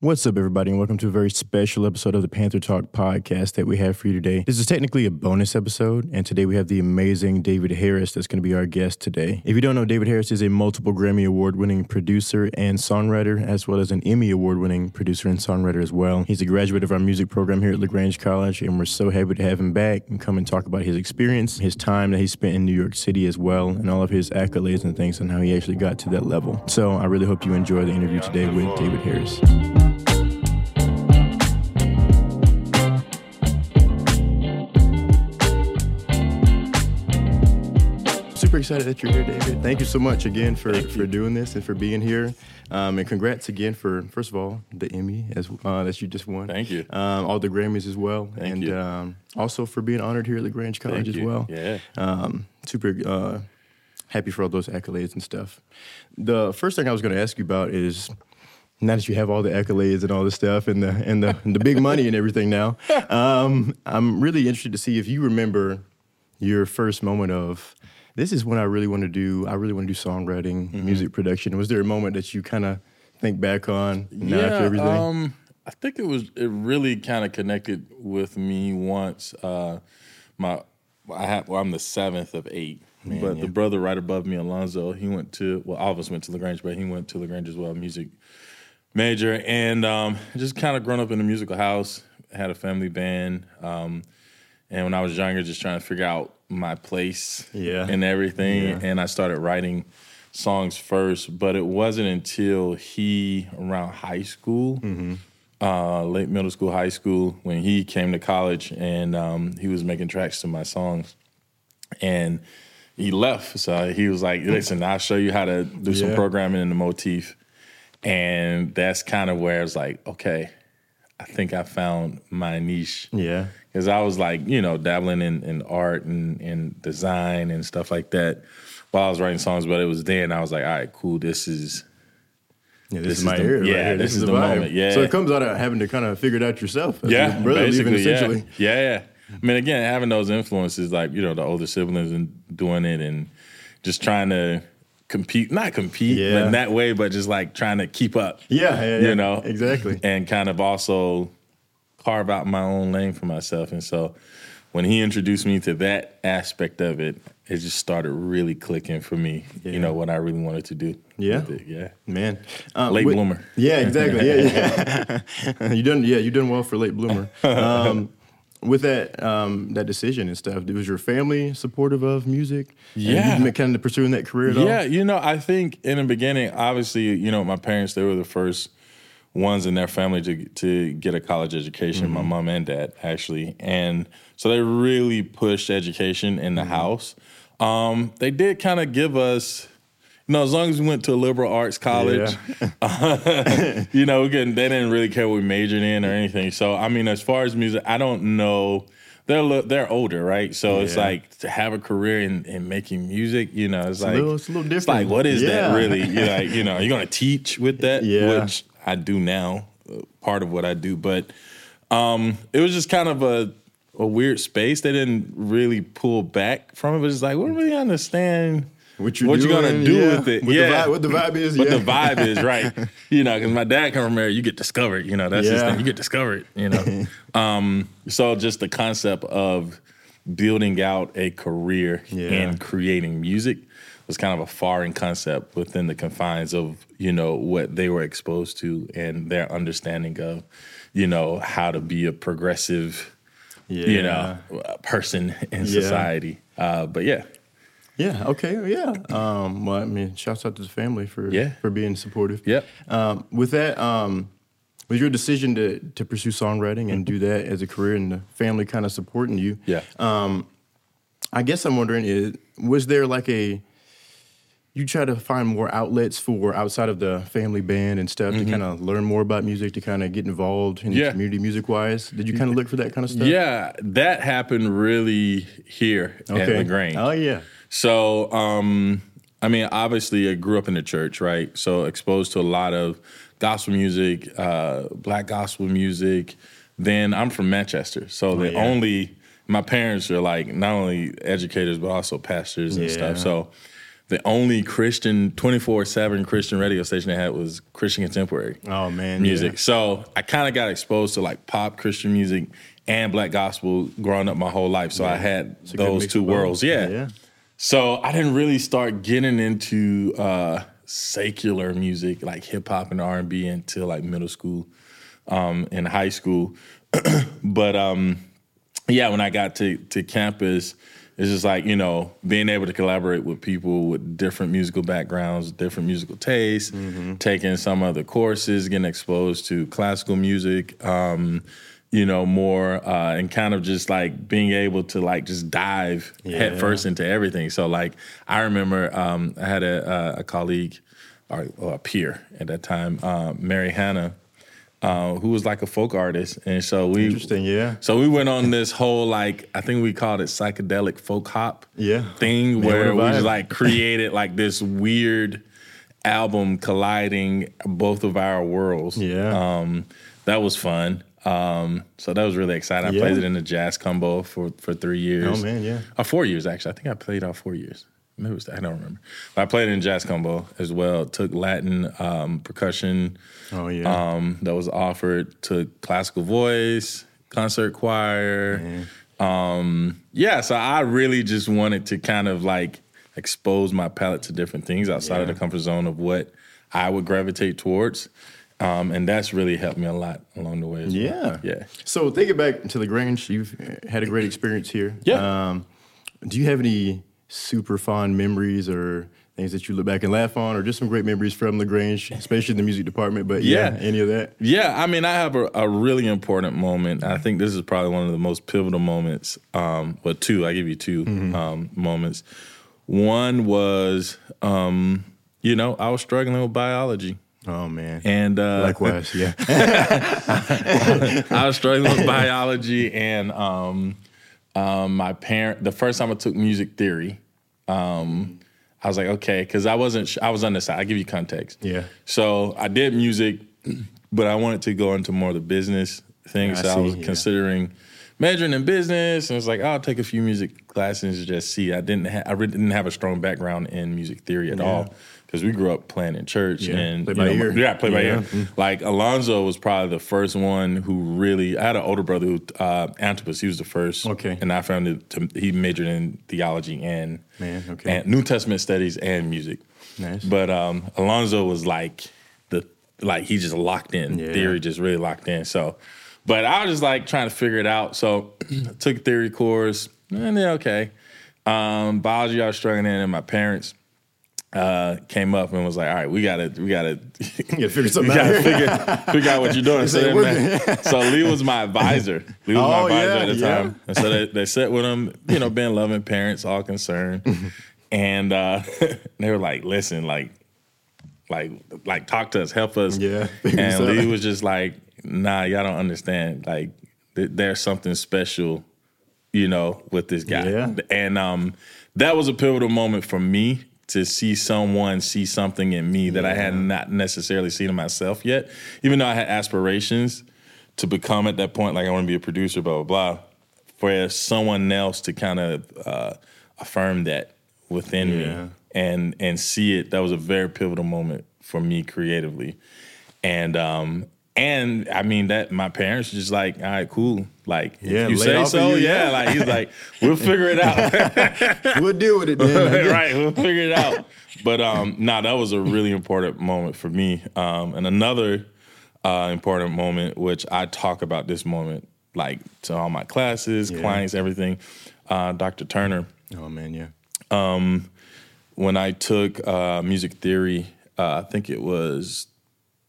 What's up, everybody, and welcome to a very special episode of the Panther Talk podcast that we have for you today. This is technically a bonus episode, and today we have the amazing David Harris that's going to be our guest today. If you don't know, David Harris is a multiple Grammy Award winning producer and songwriter, as well as an Emmy Award winning producer and songwriter as well. He's a graduate of our music program here at LaGrange College, and we're so happy to have him back and come and talk about his experience, his time that he spent in New York City as well, and all of his accolades and things, and how he actually got to that level. So I really hope you enjoy the interview today with David Harris. Super excited that you're here, David. Thank you so much again for, for doing this and for being here. Um, and congrats again for, first of all, the Emmy as uh, that you just won. Thank you. Um, all the Grammys as well. Thank and you. Um, also for being honored here at LaGrange College Thank as you. well. Yeah. Um, super uh, happy for all those accolades and stuff. The first thing I was going to ask you about is now that you have all the accolades and all the stuff and the and the, and the big money and everything now, um, I'm really interested to see if you remember your first moment of this is when I really want to do I really want to do songwriting, Mm-hmm. music production. Was there a moment that you kind of think back on now after everything? Um, I think it was it really kind of connected with me once. Uh, my I have well, I'm the seventh of eight, but yeah. the brother right above me, Alonzo, he went to well, all of us went to LaGrange, but he went to LaGrange as well, music major, and um, just kind of grown up in a musical house, had a family band, um, and when I was younger, just trying to figure out my place, Yeah. and everything, Yeah. and I started writing songs first, but it wasn't until he around high school, uh, late middle school, high school, when he came to college and um, he was making tracks to my songs, and he left. So he was like, "Listen, I'll show you how to do some programming in the motif," and that's kind of where it's like, okay, I think I found my niche yeah. because I was like, you know, dabbling in, in art and, and design and stuff like that while I was writing songs. But it was then I was like, all right, cool. This is Yeah, this, This is is my area. right yeah, here. this is the the vibe. moment, yeah. So it comes out of having to kind of figure it out yourself. yeah, brother basically, essentially. yeah, yeah, yeah. I mean, again, having those influences, like you know, the older siblings and doing it, and just trying to compete, not compete, Yeah. in that way, but just like trying to keep up. Yeah, yeah, yeah. you know, exactly. and kind of also carve out my own lane for myself. And so when he introduced me to that aspect of it, it just started really clicking for me. Yeah. You know what I really wanted to do. Yeah. yeah. Man, uh, Late with- bloomer. Yeah, exactly. Yeah, yeah. you done. Yeah, you done well for late bloomer. Um, with that um, that decision and stuff, was your family supportive of music? And Yeah. you kind of pursuing that career at all? Yeah, you know, I think in the beginning, obviously, you know, my parents they were the first ones in their family to to get a college education. My mom and dad actually, and so they really pushed education in the house. Um, they did kind of give us. Know, as long as we went to a liberal arts college, you know, we couldn't- they didn't really care what we majored in or anything. So, I mean, as far as music, I don't know. They're they're older, right? So it's like to have a career in, in making music. You know, it's, a like little- it's a little It's like what is Yeah. that really? You're like, you know, you're gonna teach with that, Yeah. which I do now, uh, part of what I do. But um, it was just kind of a a weird space. They didn't really pull back from it. But it's like, we don't really understand What you're what you're gonna do yeah. with it. What the yeah, vibe- what the vibe is, What yeah. the vibe is, right? You know, because my dad come from there, you get discovered. You know, that's his thing. You get discovered. You know, um, so just the concept of building out a career Yeah. in creating music was kind of a foreign concept within the confines of you know what they were exposed to and their understanding of you know how to be a progressive yeah. you know person in Yeah. society. Uh, but yeah, Yeah. Okay. Yeah. Um, well, I mean, shouts out to the family for Yeah. for being supportive. Yep. Um, with that, um, was your decision to to pursue songwriting and do that as a career, and the family kind of supporting you? yeah. I guess I'm wondering is was there like a you try to find more outlets for outside of the family band and stuff to kind of learn more about music to kind of get involved in the Mm-hmm. Yeah. community music wise? Did you kind of look for that kind of stuff? Yeah, that happened really here at Okay. LaGrange. Oh yeah. So, um, I mean, obviously, I grew up in the church, right? So, exposed to a lot of gospel music, uh, black gospel music. Then I'm from Manchester, so the Oh, yeah. only my parents are like not only educators but also pastors and Yeah. stuff. So the only Christian 24 7 Christian radio station they had was Christian contemporary Oh man, music. yeah. So I kind of got exposed to like pop Christian music and black gospel growing up my whole life. So I had It's those two worlds. Yeah. yeah. So I didn't really start getting into uh, secular music like hip hop and R and B until like middle school, um, and high school. but um, yeah, when I got to to campus, it's just like you know being able to collaborate with people with different musical backgrounds, different musical tastes, taking some of the courses, getting exposed to classical music. Um, you know more uh, and kind of just like being able to like just dive Yeah. head first into everything. So like I remember um, I had a, a, a colleague or, or a peer at that time, uh, Mary Hannah, uh, who was like a folk artist, and so we Interesting, yeah. So we went on this whole like I think we called it psychedelic folk hop Yeah. thing Man, where we just like created like this weird album colliding both of our worlds. Yeah. Um, that was fun. Um, so that was really exciting. I Yeah. played it in the jazz combo for for three years. Oh man, yeah. Uh, four years actually. I think I played all four years. Maybe it was I don't remember. But I played in jazz combo as well. Took Latin um, percussion Oh yeah. um, that was offered. Took classical voice, concert choir. Um, yeah, so I really just wanted to kind of like expose my palette to different things outside of the comfort zone of what I would gravitate towards. Um, and that's really helped me a lot along the way as Yeah. well. Yeah. So thinking back to the Grange, you've had a great experience here. Yeah. Um, do you have any super fond memories or things that you look back and laugh on, or just some great memories from the Grange, especially the music department? But yeah, Yeah. any of that? Yeah, I mean, I have a, a really important moment. I think this is probably one of the most pivotal moments. Um, well, two. I give you 2 um, moments. One was, um, you know, I was struggling with biology, Oh man. and uh, Likewise, yeah. I was struggling with biology, and um, um, my parent. The first time I took music theory, um, I was like, okay, because I wasn't. sh- I was undecided. I give you context. Yeah. So I did music, but I wanted to go into more of the business thing. I so I see, was yeah. considering majoring in business, and it's like I'll take a few music classes just see. I didn't. Ha- I really didn't have a strong background in music theory at all because we grew up playing in church Yeah, and play by know, ear. Yeah, play by Yeah. ear. Like Alonzo was probably the first one who really. I had an older brother who uh, Antipas. He was the first. Okay. and I found it. To, he majored in theology and Man, okay. and New Testament studies and music. Nice. But um, Alonzo was like the like he just locked in Yeah. theory, just really locked in. So, but I was just like trying to figure it out. So, took a theory course, and then okay. Um, biology I was struggling in, and my parents uh, came up and was like, "All right, we gotta, we gotta, You figure something gotta out. figure, figure out what you're doing." So, so Lee was my advisor. Lee was my Oh, advisor yeah, at the yeah. time, and so they, they sat with him, you know, being loving parents, all concerned, and uh, they were like, "Listen, like, like, like, talk to us, help us." Yeah, and Lee was just like, "Nah, y'all don't understand. Like, th- there's something special." you know, with this guy. Yeah. And um, that was a pivotal moment for me to see someone see something in me that I had not necessarily seen in myself yet. Even though I had aspirations to become at that point, like I want to be a producer, blah, blah, blah. For someone else to kind of uh, affirm that within Yeah. me and and see it, that was a very pivotal moment for me creatively. And um and I mean that my parents just like, all right, cool. Like Yeah, if you say so, you, yeah. yeah. Like he's like, we'll figure it out. we'll deal with it then. Right, we'll figure it out. But um, nah, that was a really important moment for me. Um, and another uh, important moment, which I talk about this moment like to all my classes, Yeah. clients, everything. Uh, Dr. Turner, Oh man, yeah. Um, when I took uh, music theory, uh, I think it was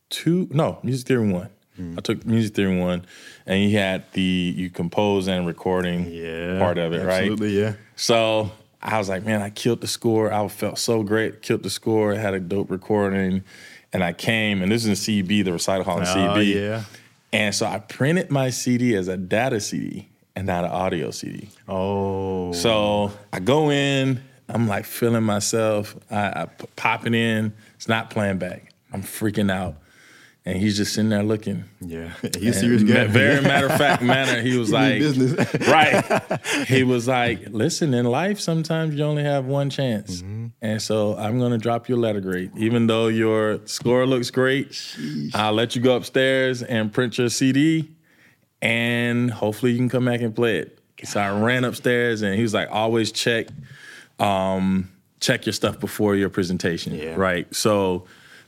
two, no, music theory one. Hmm. I took music theory one, and he had the you compose and recording Yeah. part of it, right? Absolutely, yeah. So I was like, man, I killed the score. I felt so great. Killed the score. Had a dope recording, and I came. And this is in CB, the recital hall in Oh, CB. yeah. And so I printed my CD as a data CD and not an audio CD. Oh. So I go in. I'm like feeling myself. I, I p- pop it in. It's not playing back. I'm freaking out. And he's just sitting there looking. Yeah, he's a serious guy. Very matter of fact manner. He was like, business. right. He was like, listen, in life, sometimes you only have one chance. Mm-hmm. And so I'm going to drop your letter grade. Even though your score looks great, I'll let you go upstairs and print your CD and hopefully you can come back and play it. So I ran upstairs and he was like, always check, um, check your stuff before your presentation. Yeah. Right. So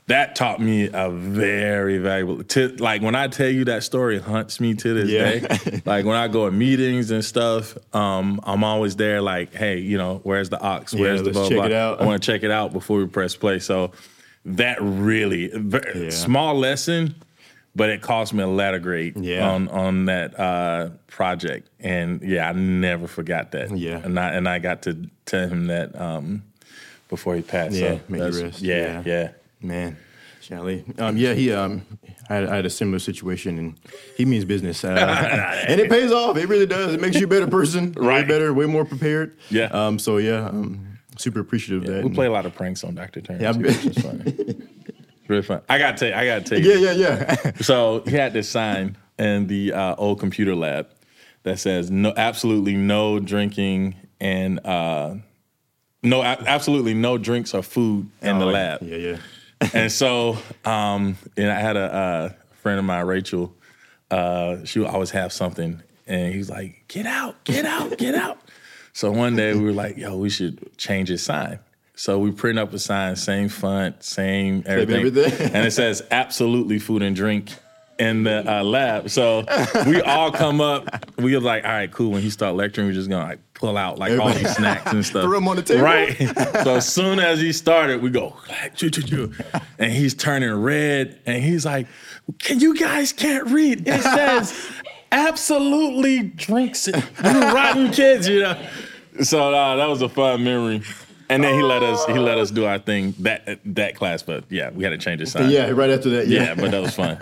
that taught me a very valuable to like when I tell you that story haunts me to this Yeah. day. like when I go in meetings and stuff, um, I'm always there like, hey, you know, where's the ox? Yeah, Where's the let's blah check blah? it out. I want to check it out before we press play. So that really very, Yeah. small lesson, but it cost me a letter grade Yeah. on on that uh, project. And yeah, I never forgot that. Yeah. and I and I got to tell him that um, before he passed. Yeah, so make you that's- rest. Yeah, Yeah. Yeah. Man, Charlie. Um, yeah, he. Um, I had, I had a similar situation, and he means business, uh, and it pays off. It really does. It makes you a better person, way Right. better, way more prepared. Yeah. Um. So yeah, um, super appreciative of that. We play a lot of pranks on Dr. Turner. Yeah, too, which funny. It's really fun. I gotta tell you, I gotta tell you. Yeah, yeah, yeah. So he had this sign in the uh, old computer lab that says no, absolutely no drinking and uh, no, absolutely no drinks or food in the Oh, lab. Yeah, yeah. And so, um, and I had a uh, friend of mine, Rachel. Uh, she would always have something, and he was like, "Get out, get out, get out." So one day we were like, "Yo, we should change his sign." So we print up a sign, same font, same everything, everything. and it says "Absolutely Food and Drink." In the uh, lab, so we all come up. We were like, "All right, cool." When he start lecturing, we're just gonna like pull out like all these snacks and stuff. Throw 'em on the table. right? so as soon as he started, we go, choo, choo, choo. and he's turning red, and he's like, "Can you guys can't read? It says absolutely drinks it. You rotten kids, you know." So uh, that was a fun memory. And then he let us he let us do our thing that that class, but yeah, we had to change the sign. Yeah, right after that. Yeah, yeah, but that was fun.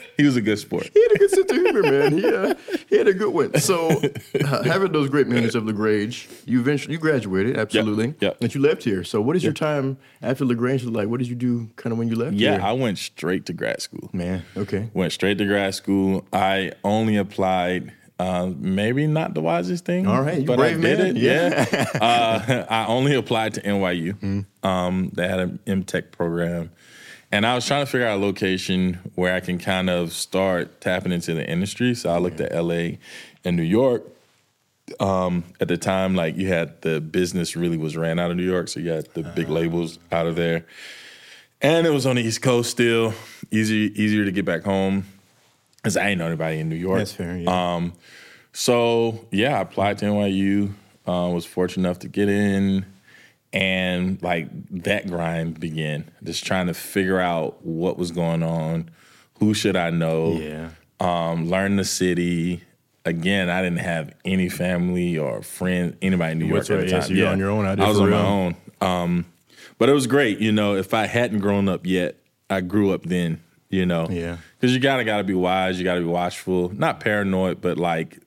he was a good sport. he had a good sense of humor, man. He, uh, he had a good one. So, uh, having those great memories of LaGrange, you eventually you graduated, absolutely. yep. And you left here. So, what is your time after LaGrange like? What did you do, kind of when you left? Yeah, here? I went straight to grad school. man. Okay. went straight to grad school. I only applied. Uh, maybe not the wisest thing. All right, you but I brave did man. it. Yeah, uh, I only applied to NYU. Um, they had an MTech program, and I was trying to figure out a location where I can kind of start tapping into the industry. So I looked at LA and New York. Um, at the time, like you had the business really was ran out of New York, so you had the big labels out of there, and it was on the East Coast still. Easy, easier to get back home. Cause I ain't know anybody in New York. That's fair. Yeah. Um, so yeah, I applied to NYU. Uh, was fortunate enough to get in, and like that grind began. Just trying to figure out what was going on, who should I know, yeah. um, learn the city. Again, I didn't have any family or friends, anybody in New York That's at right, the yeah, time. so you're on your own there I was on my own. Um, but it was great. You know, if I hadn't grown up yet, I grew up then. You know, Yeah. because you gotta gotta be wise. You gotta be watchful, not paranoid, but like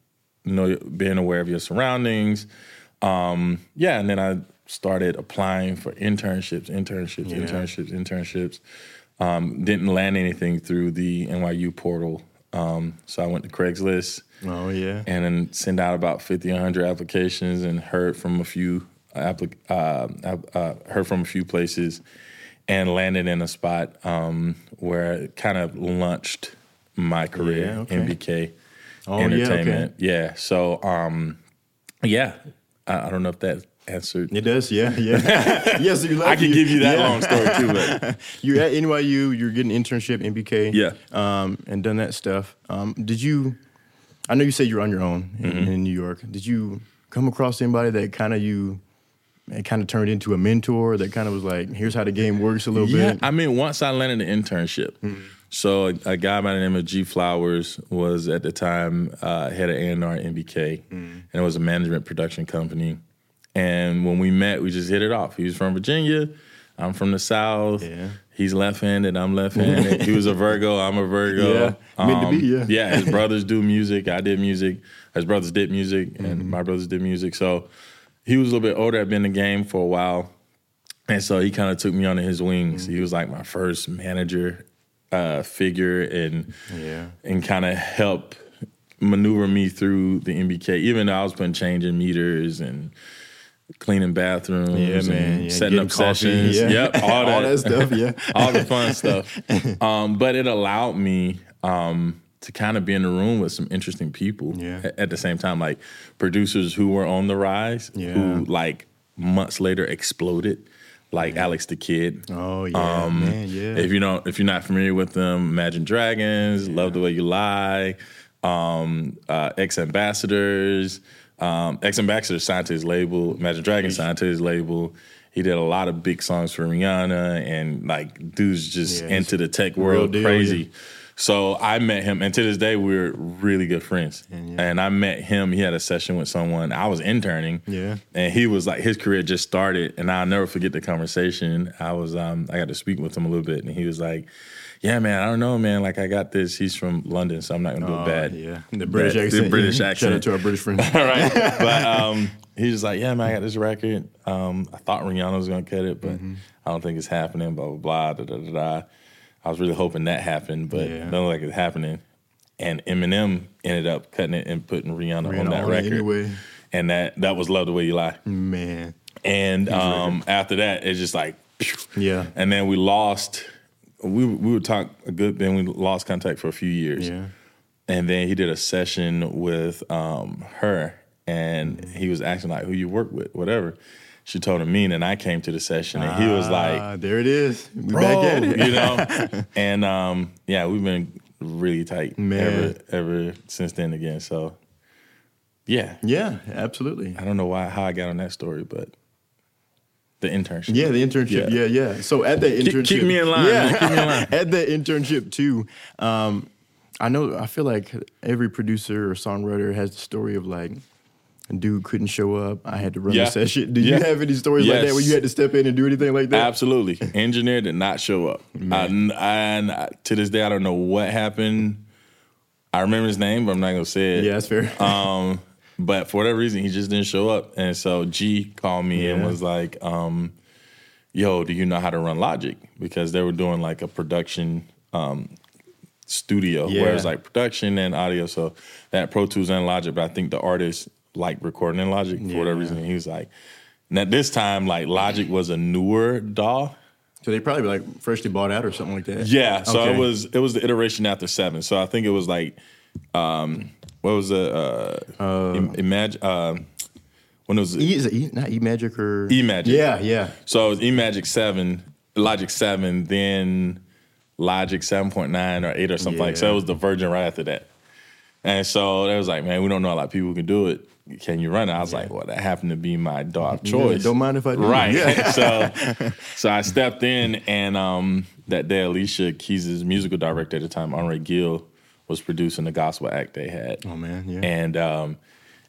you know, being aware of your surroundings. Um, yeah, and then I started applying for internships, internships, Yeah. internships, internships. Um, didn't land anything through the NYU portal, um, so I went to Craigslist Oh yeah. and then send out about 50, 100 applications and heard from a few applic- uh, ap- uh, heard from a few places and landed in a spot um, where it kind of launched my career Yeah, okay. MBK Oh, yeah, okay. Entertainment. Yeah, so um, yeah, I, I don't know if that answered. It does, yeah, yeah. yes, so you I can give you that yeah. long story too, but You're at NYU. You're getting internship, MBK. Yeah. Um, and done that stuff. Um, did you? I know you said you're on your own in, Mm-hmm. in New York. Did you come across anybody that kind of you, it kind of turned into a mentor that kind of was like, here's how the game works a little Yeah, bit. I mean, once I landed an internship, so a, a guy by the name of G Flowers was at the time uh, head of A&R at MBK, and it was a management production company. And when we met, we just hit it off. He was from Virginia. I'm from the South. Yeah. He's left-handed. I'm left-handed. he was a Virgo. I'm a Virgo. Yeah, meant to be, yeah. yeah. His brothers do music. I did music. His brothers did music, and Mm-hmm. my brothers did music. So he was a little bit older. I'd been in the game for a while. And so he kind of took me under his wings. Mm-hmm. He was like my first manager uh, figure and Yeah. and kind of help maneuver me through the MBK. Even though I was putting changing meters and cleaning bathrooms, Yeah, and man. Yeah. setting Getting up coffee, sessions, yeah. yep, all that, All that stuff, yeah. all the fun stuff. Um, but it allowed me um, to kind of be in the room with some interesting people Yeah. at the same time, like producers who were on the rise, Yeah. who like months later exploded, like Alex da Kid. Oh yeah, man, yeah. If you don't, if you're not familiar with them, Imagine Dragons, Love the Way You Lie, um, uh, X Ambassadors, um, X Ambassadors signed to his label, Imagine Dragons signed to his label. He did a lot of big songs for Rihanna, and like dudes just Yeah, into the tech world, deal, crazy. So I met him, and to this day we're really good friends. yeah. And I met him. He had a session with someone. I was interning. Yeah. And he was like, his career just started, and I'll never forget the conversation. I was, um, I got to speak with him a little bit, and he was like, "Yeah, man, I don't know, man. Like, I got this. He's from London, so I'm not gonna do Oh, it bad. yeah. The British Bad- accent. The British accent. Shout out to our British friends. All right. But um, he was like, "Yeah, man, I got this record. Um, I thought Rihanna was gonna cut it, but Mm-hmm. I don't think it's happening. Blah blah blah. Da da da da. I was really hoping that happened, but Yeah. it like it's happening. And Eminem ended up cutting it and putting Rihanna, on Rihanna that on it record. anyway. And that that was "Love the Way You Lie." Man, And um, after that, it's just like, yeah, and then we lost. We we would talk a good. Then we lost contact for a few years. yeah. And then he did a session with um, her, and he was asking like, "Who you work with, whatever." She told him me, and I came to the session, and he was like, Ah, there it is. We "Bro," back at it. you know. and um, yeah, we've been really tight Man. ever ever since then again. So yeah, Yeah, absolutely. I don't know why how I got on that story, but the internship. Yeah, the internship. Yeah. Yeah, yeah. So at the internship, keep me in line, Yeah. Keep me in line. at the internship too. Um, I know. I feel like every producer or songwriter has the story of like. A dude couldn't show up. I had to run Yeah. the session. Do Yeah. you have any stories like that where you had to step in and do anything like that? Absolutely. Engineer did not show up. I, and I- to this day, I don't know what happened. I remember his name, but I'm not going to say it. Yeah, that's fair. Um, but for whatever reason, he just didn't show up. And so G called me and was like, um, yo, do you know how to run Logic? Because they were doing like a production um, studio Yeah. where it's like production and audio. So that Pro Tools and Logic, but I think the artist liked recording in Logic for whatever reason. He was like, now this time, like Logic was a newer DAW. so they probably like freshly bought out or something like that. Yeah, so Okay. it was it was the iteration after seven. So I think it was like, um, what was it? Uh, imagine uh, when it was E, is it e, not E Magic or E-Magic. Yeah, yeah. So it was E Magic seven, Logic seven, then Logic seven point nine or eight or something like. So Yeah. it was the version right after that. And so they was like, man, we don't know a lot of people who can do it. Can you run it? I was like, well, that happened to be my DAW choice. don't mind if I do. Right. Yeah. so so I stepped in and um, that day Alicia Keys' musical director at the time, Henri Gill, was producing the gospel act they had. Oh man, yeah. And um,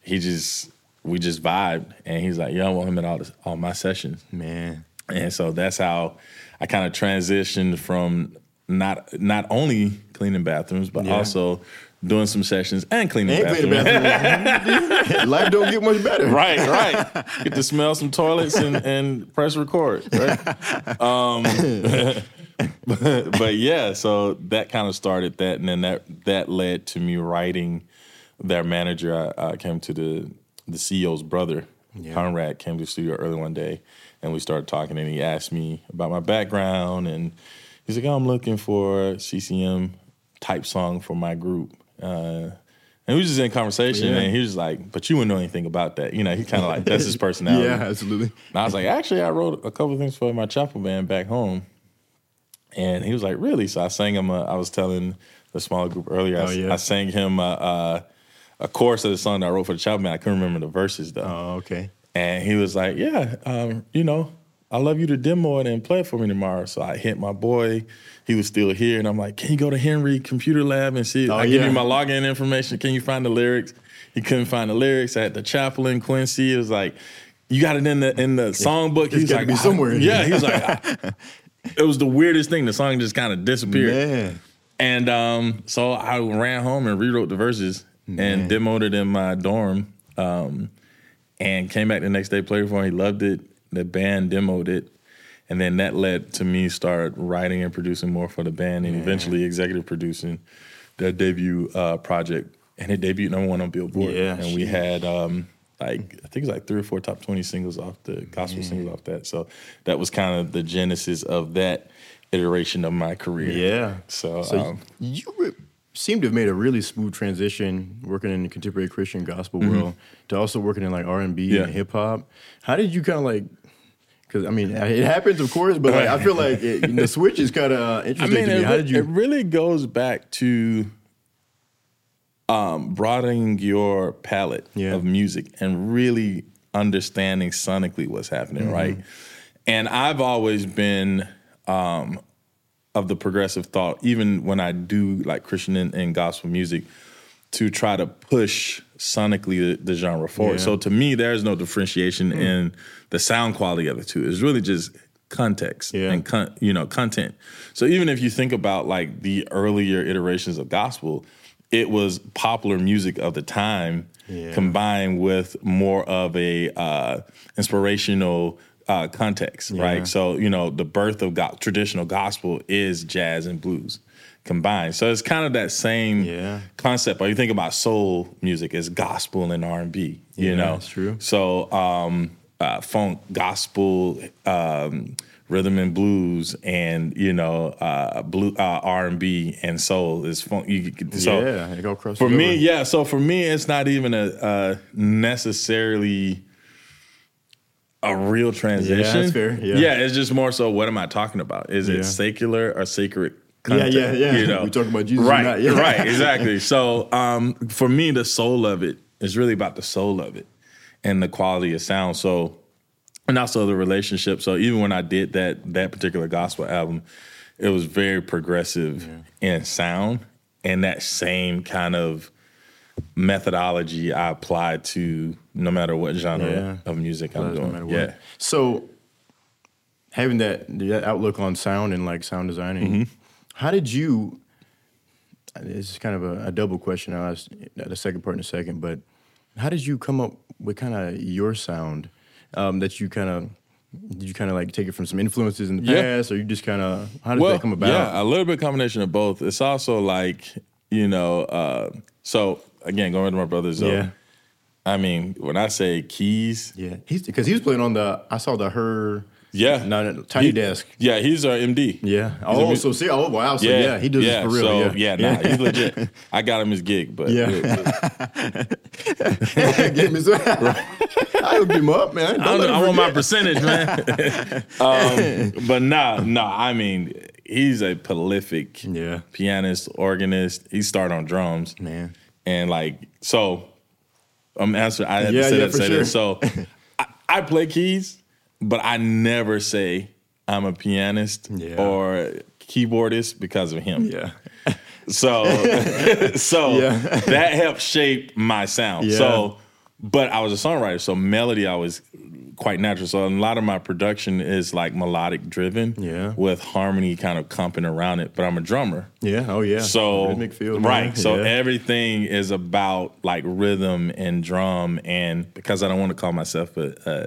he just we just vibed and he's like, Yeah, I want him at all this, all my sessions. man. And so that's how I kind of transitioned from not not only cleaning bathrooms, but Yeah. also doing some sessions and cleaning Ain't clean the bathroom. Life don't get much better. right, right. Get to smell some toilets and, and press record. Right. Um, but, but yeah, so that kind of started that, and then that that led to me writing. Their manager, I, I came to the the CEO's brother, Yeah. Conrad, came to the studio early one day, and we started talking, and he asked me about my background, and he's like, oh, "I'm looking for a CCM type song for my group." Uh, and we was just in conversation, Yeah. and he was like, "But you wouldn't know anything about that." You know, he kind of like that's his personality. Yeah, absolutely. And I was like, actually, I wrote a couple of things for my chapel band back home. And he was like, really? So I sang him. A, I was telling the smaller group earlier. I, Oh, yeah. I sang him a, a, a chorus of the song that I wrote for the chapel band. I couldn't remember the verses though. Oh, okay. And he was like, yeah, um, you know, I love you to demo it and play it for me tomorrow. So I hit my boy. He was still here, and I'm like, can you go to Henry Computer Lab and see? Oh, I give you my login information. Can you find the lyrics? He couldn't find the lyrics at the chapel in Quincy. It was like, you got it in the in the songbook. It's He was gotta like, be somewhere Yeah, here." he was like, it was the weirdest thing. The song just kind of disappeared. Man. And um, so I ran home and rewrote the verses and demoed it in my dorm. Um, and came back the next day, played for him. He loved it. The band demoed it. And then that led to me start writing and producing more for the band, and eventually executive producing their debut uh, project, and it debuted number one on Billboard. Yeah, and we had um, like I think it was like three or four top twenty singles off the gospel singles off that. So that was kind of the genesis of that iteration of my career. Yeah. So, So um, you re- seem to have made a really smooth transition working in the contemporary Christian gospel world to also working in like R and B Mm-hmm. Yeah. and hip hop. How did you kind of like? Because I mean, it happens, of course, but like, I feel like it, the switch is kind of uh, I interesting mean, to me. it, How did you? it really goes back to um, broadening your palette Yeah. of music and really understanding sonically what's happening, Mm-hmm. right? And I've always been um, of the progressive thought, even when I do like Christian and, and gospel music, to try to push sonically the, the genre forward. Yeah. So to me, there's no differentiation in the sound quality of the two. It's really just context Yeah. and con- you know content. So even if you think about like the earlier iterations of gospel, it was popular music of the time Yeah. combined with more of a uh, inspirational uh, context, Yeah. right? So you know the birth of go- traditional gospel is jazz and blues combined. So it's kind of that same Yeah. concept. Or you think about soul music as gospel and R and B. You Yeah, know, that's true. So um, uh, funk, gospel, um, rhythm and blues, and you know, uh, blue uh, R and B and soul is funk. You, so yeah, it all crosses for me, yeah. So for me, it's not even a, a necessarily a real transition. fair, yeah. it's just more so. What am I talking about? Is Yeah. it secular or sacred? Yeah, Content, yeah, yeah. You know, We talking about Jesus right? not, yeah. Right, exactly. So um, for me, the soul of it is really about the soul of it and the quality of sound. So and also the relationship. So even when I did that that particular gospel album, it was very progressive in sound, and that same kind of methodology I applied to no matter what genre Yeah. of music I'm Does, no doing. yeah. So having that, that outlook on sound and like sound designing, Mm-hmm. How did you? This is kind of a, a double question. I'll ask the second part in a second, but how did you come up with kind of your sound um, that you kind of? Did you kind of like take it from some influences in the Yeah. past, or you just kind of how did that come about? Yeah, a little bit combination of both. It's also like, you know, uh, so again, going to my brothers, Yeah. I mean, when I say keys, yeah. He's because he was playing on the. I saw the her. Yeah. no, no, tiny He- desk. yeah, he's our MD. Yeah. He's Oh, mu- so see, oh wow, so yeah, he does yeah, this for real. So, yeah, yeah, nah, he's legit. I got him his gig, but Yeah. Give me some. I hooked him up, man. I, Don't I want my percentage, man. um, but nah, nah. I mean, he's a prolific Yeah. pianist, organist. He started on drums, Man. and like so. I'm answering. I had Yeah, to say yeah, that. for Say sure. that. So, I, I play keys, but I never say I'm a pianist Yeah. or keyboardist because of him. Yeah. So, so Yeah. that helped shape my sound. Yeah. So, but I was a songwriter, so melody I was quite natural. So a lot of my production is like melodic driven, Yeah. with harmony kind of comping around it. But I'm a drummer, Yeah. Oh yeah. so rhythmic feel, man. right. So yeah. everything is about like rhythm and drum, and because I don't want to call myself a, a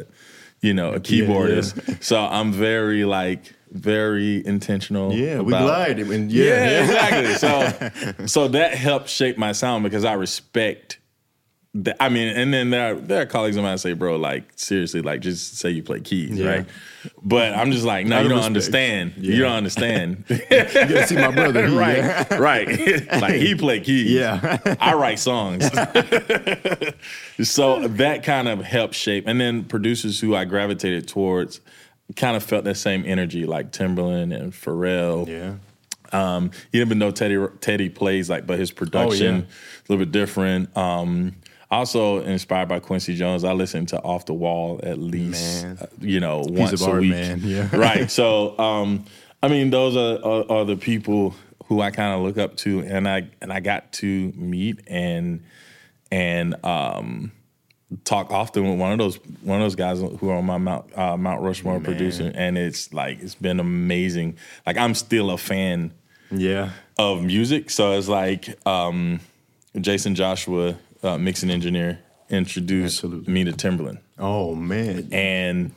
you know, a keyboardist, so I'm very like very intentional. yeah, we about- glide. And yeah, yeah, yeah. exactly. So, so that helped shape my sound because I respect. I mean, and then there are, there are colleagues of mine that say, "Bro, like seriously, like just say you play keys, Yeah. right?" But I'm just like, no, you don't respect. understand. Yeah. You don't understand. You gotta see my brother. He- right, Yeah. right. like he play keys. Yeah. I write songs. so that kind of helped shape, and then producers who I gravitated towards kind of felt that same energy, like Timberland and Pharrell. Yeah. Um, even know Teddy Teddy plays like, but his production Oh, a little bit different. Um, also inspired by Quincy Jones, I listen to Off the Wall at least, Man. uh, you know, once of a art, week. man. Yeah. right. So, um, I mean, those are, are, are the people who I kind of look up to, and I and I got to meet and and um, talk often with one of those one of those guys who are on my Mount uh, Mount Rushmore producer, and it's like it's been amazing. Like I'm still a fan Yeah. of music. So it's like um, Jason Joshua, uh, mixing engineer, introduced Absolutely. me to Timberland, Oh man. and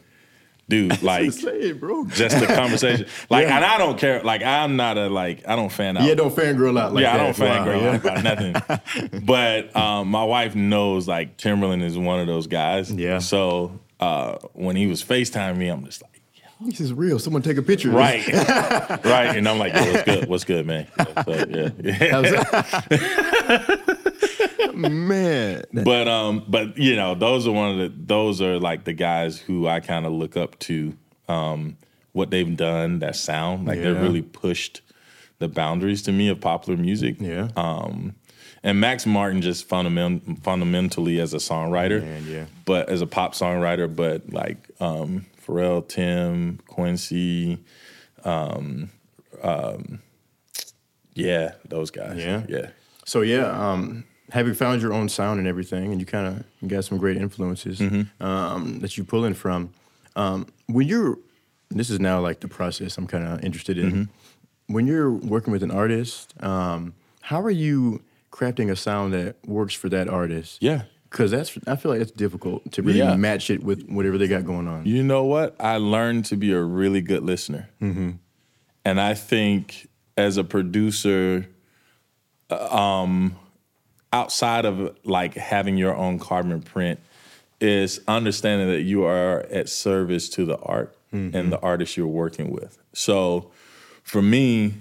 dude, like bro. just the conversation. Like, Yeah. and I don't care. Like, I'm not a like, I don't fan out. Yeah, don't fangirl out like yeah, that. I don't fan Wow, yeah. out about nothing. but um, my wife knows like Timberland is one of those guys. Yeah. So uh, when he was FaceTiming me, I'm just like, This is real. Someone take a picture. right, right, and I'm like, Yo, what's good? What's good, man? Yeah, so, yeah. Man. but um, but you know, those are one of the those are like the guys who I kind of look up to. Um, what they've done, that sound, like they Yeah. really pushed the boundaries to me of popular music. Yeah. Um, and Max Martin just fundament, fundamentally as a songwriter, Man, yeah. but as a pop songwriter, but like um, Pharrell, Tim, Quincy, um, um, yeah, those guys. Yeah. yeah. So yeah, um, having found your own sound and everything, and you kind of got some great influences Mm-hmm. um, that you pull in from. Um, when you're, this is now like the process I'm kind of interested in. Mm-hmm. When you're working with an artist, um, how are you crafting a sound that works for that artist? Yeah. Because that's I feel like it's difficult to really Yeah. match it with whatever they got going on. You know what? I learned to be a really good listener. And I think as a producer, uh, um, outside of like having your own carbon print, is understanding that you are at service to the art and mm-hmm. the artist you're working with. So for me,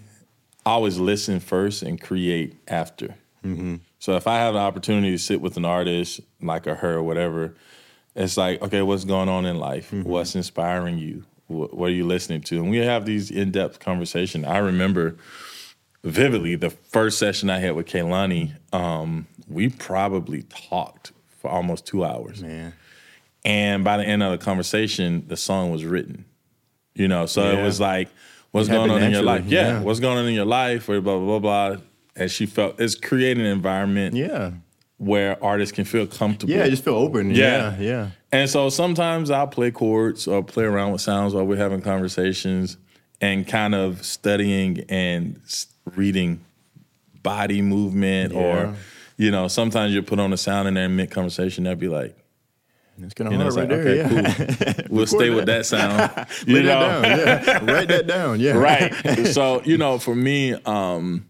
I always listen first and create after. Mm-hmm. So if I have an opportunity to sit with an artist like a her or whatever, it's like, okay, what's going on in life? Mm-hmm. What's inspiring you? What, what are you listening to? And we have these in-depth conversations. I remember vividly the first session I had with Kehlani. Um, we probably talked for almost two hours. Man. And by the end of the conversation, the song was written. You know, so it was like, what's going on happened in your life? Yeah, yeah. what's going on in your life? Or blah blah blah blah. And she felt it's creating an environment Yeah. where artists can feel comfortable. Yeah, just feel open. Yeah. Yeah. Yeah. And so sometimes I'll play chords or play around with sounds while we're having conversations and kind of studying and reading body movement Yeah. or, you know, sometimes you put on a sound in there mid conversation, they'll be like, It's gonna you know, it's right like, there. okay, yeah. cool. We'll stay with that sound. You know? that down. Yeah. Write that down. Yeah. right. So, you know, for me, um,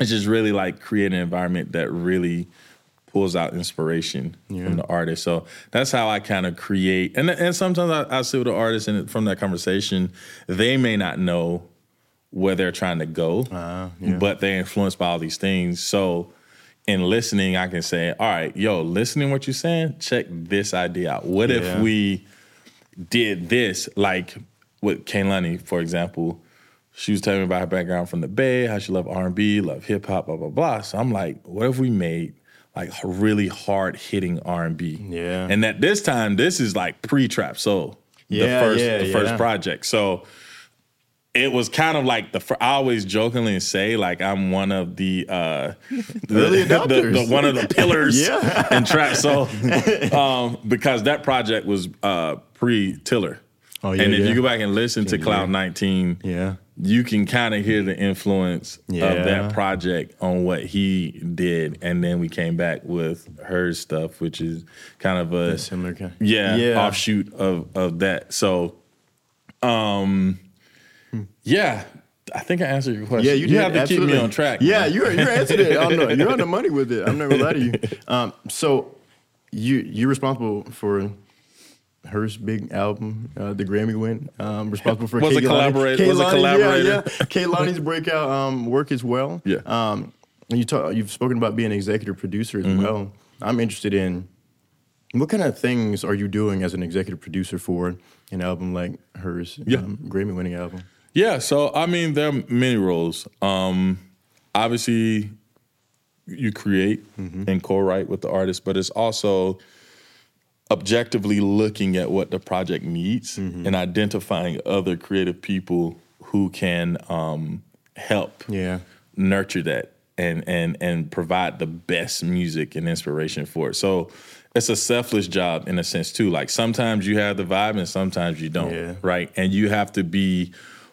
it's just really like creating an environment that really pulls out inspiration from the artist. So that's how I kind of create. And and sometimes I, I sit with the artist and from that conversation, they may not know where they're trying to go, Uh, yeah. but they're influenced by all these things. So in listening, I can say, all right, yo, listening what you're saying, check this idea out. What Yeah. if we did this, like with Kehlani, for example, she was telling me about her background from the Bay, how she loved R&B, loved hip hop, blah blah blah. So I'm like, what if we made like really hard hitting R&B? Yeah. And at this time, this is like pre-trap soul, Yeah, the first yeah, the first project. So it was kind of like the I always jokingly say like I'm one of the uh the, the, the- one of the pillars Yeah. in trap soul um because that project was uh pre Tiller. Oh, yeah, and if yeah. you go back and listen to Cloud 19, Yeah. you can kind of hear the influence Yeah. of that project on what he did. And then we came back with her stuff, which is kind of a Similar kind. yeah, Yeah. offshoot of of that. So, um, yeah, I think I answered your question. Yeah, you, did, have to absolutely. keep me on track. Yeah, man. you're you're answered it. on the, you're on the money with it. I'm not gonna lie to you. Um, so you you're responsible for Hers big album, uh, the Grammy win. Um, responsible for Was a collaborator- was a collaborator. Yeah, yeah. Kehlani's breakout um, work as well. Yeah. Um, and you talk, you've spoken about being an executive producer as Mm-hmm. well. I'm interested in what kind of things are you doing as an executive producer for an album like hers, Yeah. um, Grammy winning album? Yeah, so I mean, there are many roles. Um, obviously, you create and co-write with the artist, but it's also objectively looking at what the project needs and identifying other creative people who can um, help Yeah. nurture that and and and provide the best music and inspiration for it. So it's a selfless job in a sense too. Like sometimes you have the vibe and sometimes you don't, Yeah. right? And you have to be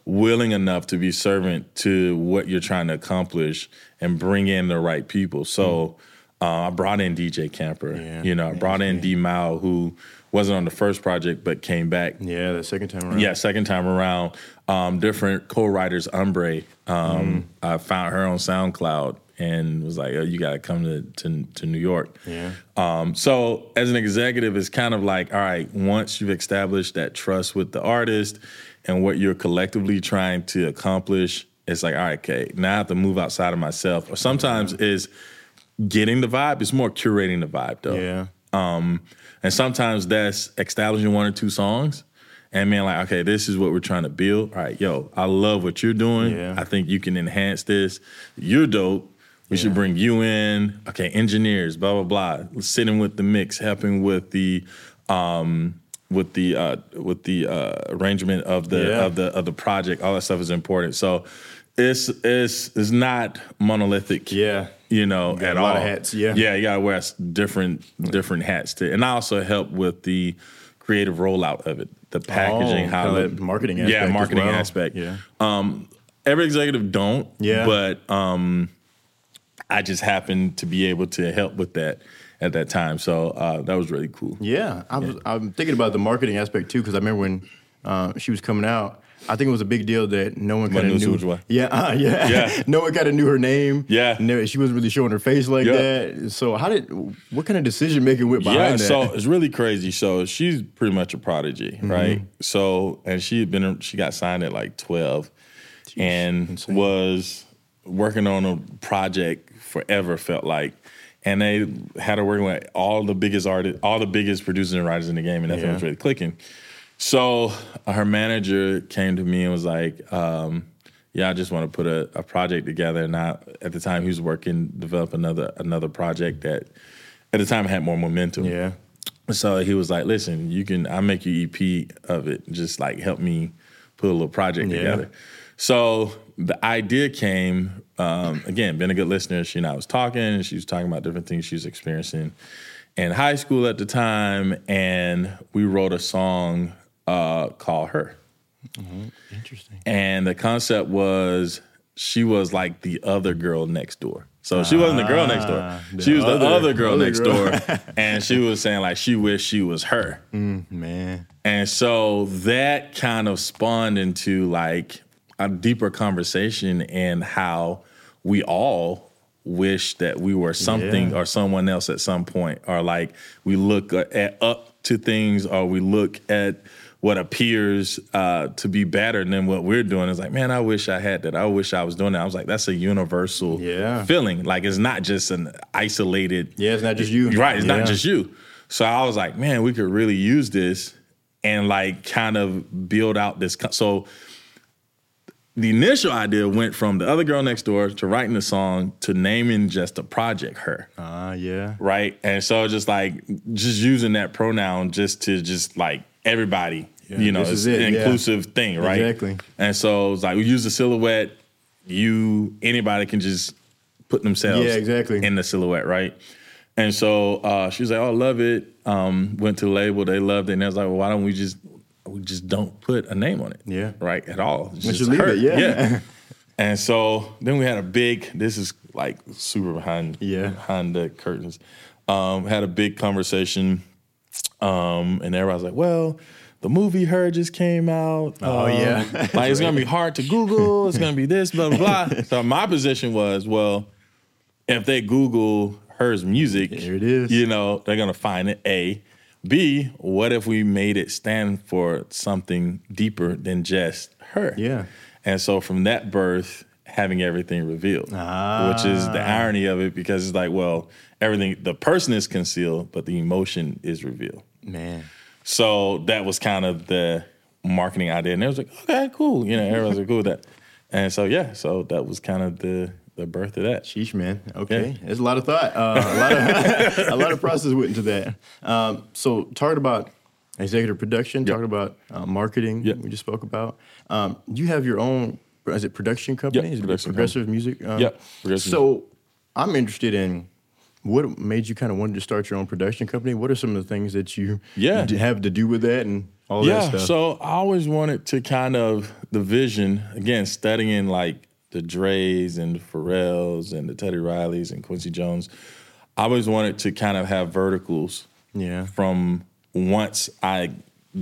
willing enough to be servant to what you're trying to accomplish and bring in the right people. So Uh, I brought in DJ Camper. Yeah. You know, I brought in D'Mile, who wasn't on the first project but came back. Yeah, the second time around. Yeah, second time around. Um, different co-writers, Ambré. Um, I found her on SoundCloud and was like, "Oh, you got to come to, to to New York." Yeah. Um, so as an executive, it's kind of like, all right, once you've established that trust with the artist and what you're collectively trying to accomplish, it's like, all right, okay, now I have to move outside of myself. Or sometimes is getting the vibe. It's more curating the vibe, though. Yeah. Um, and sometimes that's establishing one or two songs and being like, okay, this is what we're trying to build. All right, yo, I love what you're doing. Yeah. I think you can enhance this. You're dope. We should bring you in. Okay, engineers, blah blah blah. Sitting with the mix, helping with the um with the uh with the uh arrangement of the Yeah. of the of the project. All that stuff is important. So it's it's it's not monolithic Yeah. you know, got at a lot all. of hats, yeah. yeah, you gotta wear different different hats to, and I also help with the creative rollout of it, the packaging, Oh, how the marketing aspect yeah, marketing well. aspect. Yeah. Um, every executive don't, Yeah. but um, I just happened to be able to help with that at that time, so uh, that was really cool. Yeah, I was, I'm thinking about the marketing aspect too because I remember when uh, she was coming out. I think it was a big deal that no one kind of knew. Yeah, uh, yeah, Yeah. no one kind of knew her name. Yeah. no, she wasn't really showing her face like Yeah. that. So how did? What kind of decision making went behind yeah, that? so it's really crazy. So she's pretty much a prodigy, Mm-hmm. right? So and she had been she got signed at like twelve, and insane. was working on a project forever. Felt like, and they had her working with all the biggest artists, all the biggest producers and writers in the game, and nothing Yeah. was really clicking. So her manager came to me and was like, um, "Yeah, I just want to put a, a project together." And I, at the time, he was working develop another another project that, at the time, had more momentum. yeah, So he was like, "Listen, you can. I'll make you EP of it. Just like help me put a little project Yeah. together." So the idea came um, again. Been a good listener. She and I was talking. and She was talking about different things she was experiencing in high school at the time, and we wrote a song uh, called "Her." interesting. And the concept was she was like the other girl next door. So she wasn't the girl next door. Ah, She was the other- other girl other next girl. door. and she was saying like she wished she was her. Man, And so that kind of spawned into like a deeper conversation and how we all wish that we were something Yeah. or someone else at some point, or like we look at up to things, or we look at what appears uh, to be better than what we're doing. It's like, man, I wish I had that. I wish I was doing that. I was like, that's a universal Yeah. feeling. Like it's not just an isolated yeah, it's not just you. Right, it's Yeah. not just you. So I was like, man, we could really use this and like kind of build out this. co- So the initial idea went from the other girl next door to writing the song to naming just a project her. Ah, yeah, Right. And so just like just using that pronoun just to just like everybody, Yeah, you know, it's it, an yeah. inclusive thing, right? Exactly. And so it's like we use the silhouette, you anybody can just put themselves Yeah, exactly. in the silhouette, right? And so uh, she was like, "Oh, I love it." Um, went to the label, they loved it, and I was like, "Well, why don't we just we just don't put a name on it, Yeah. right at all? It's We just should leave her. it, yeah. And so then we had a big. This is like super behind Yeah. behind the curtains. Um, had a big conversation, um, and everybody's like, "Well." The movie Her just came out. Oh, Um, yeah. like it's gonna be hard to Google. It's gonna be this, blah blah blah. so my position was, well, if they Google Her's music, Here it is. You know, they're gonna find it. A, B. What if we made it stand for something deeper than just her? Yeah. And so from that birth, having everything revealed, which is the Ah. irony of it, because it's like, well, everything the person is concealed, but the emotion is revealed. man. So that was kind of the marketing idea, and it was like, okay, cool. You know, everyone's like, cool with that. And so yeah, so that was kind of the the birth of that. Sheesh, man. Okay, there's a lot of thought, uh, a lot of a lot of process went into that. Um, so, talking about executive production, talking about uh, marketing, Yep. we just spoke about. Um, you have your own, is it production company? Yep, Is it production progressive music. Um, Yep, progressive So, I'm interested in what made you kind of wanted to start your own production company. What are some of the things that you Yeah. have to do with that and all that stuff? yeah, stuff? so I always wanted to kind of the vision again, studying like the Dre's and the Pharrells and the Teddy Rileys and Quincy Jones. I always wanted to kind of have verticals Yeah. from once I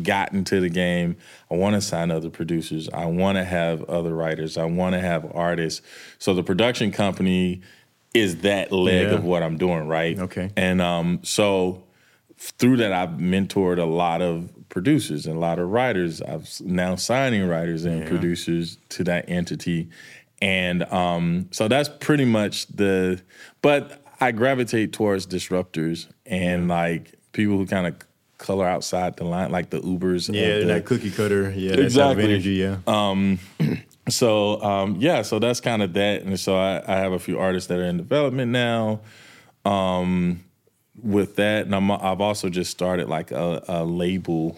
got into the game, I want to sign other producers. I want to have other writers. I want to have artists. So the production company is that leg Yeah. of what I'm doing, right? Okay. And um, so through that, I've mentored a lot of producers and a lot of writers. I'm now signing writers and Yeah. producers to that entity. And um, so that's pretty much the, but I gravitate towards disruptors and like people who kind of color outside the line, like the Ubers. Yeah, the- not cookie cutter. Yeah, that Exactly. energy. Yeah. so um, yeah, so that's kind of that, and so I, I have a few artists that are in development now. Um, with that, and I'm, I've also just started like a, a label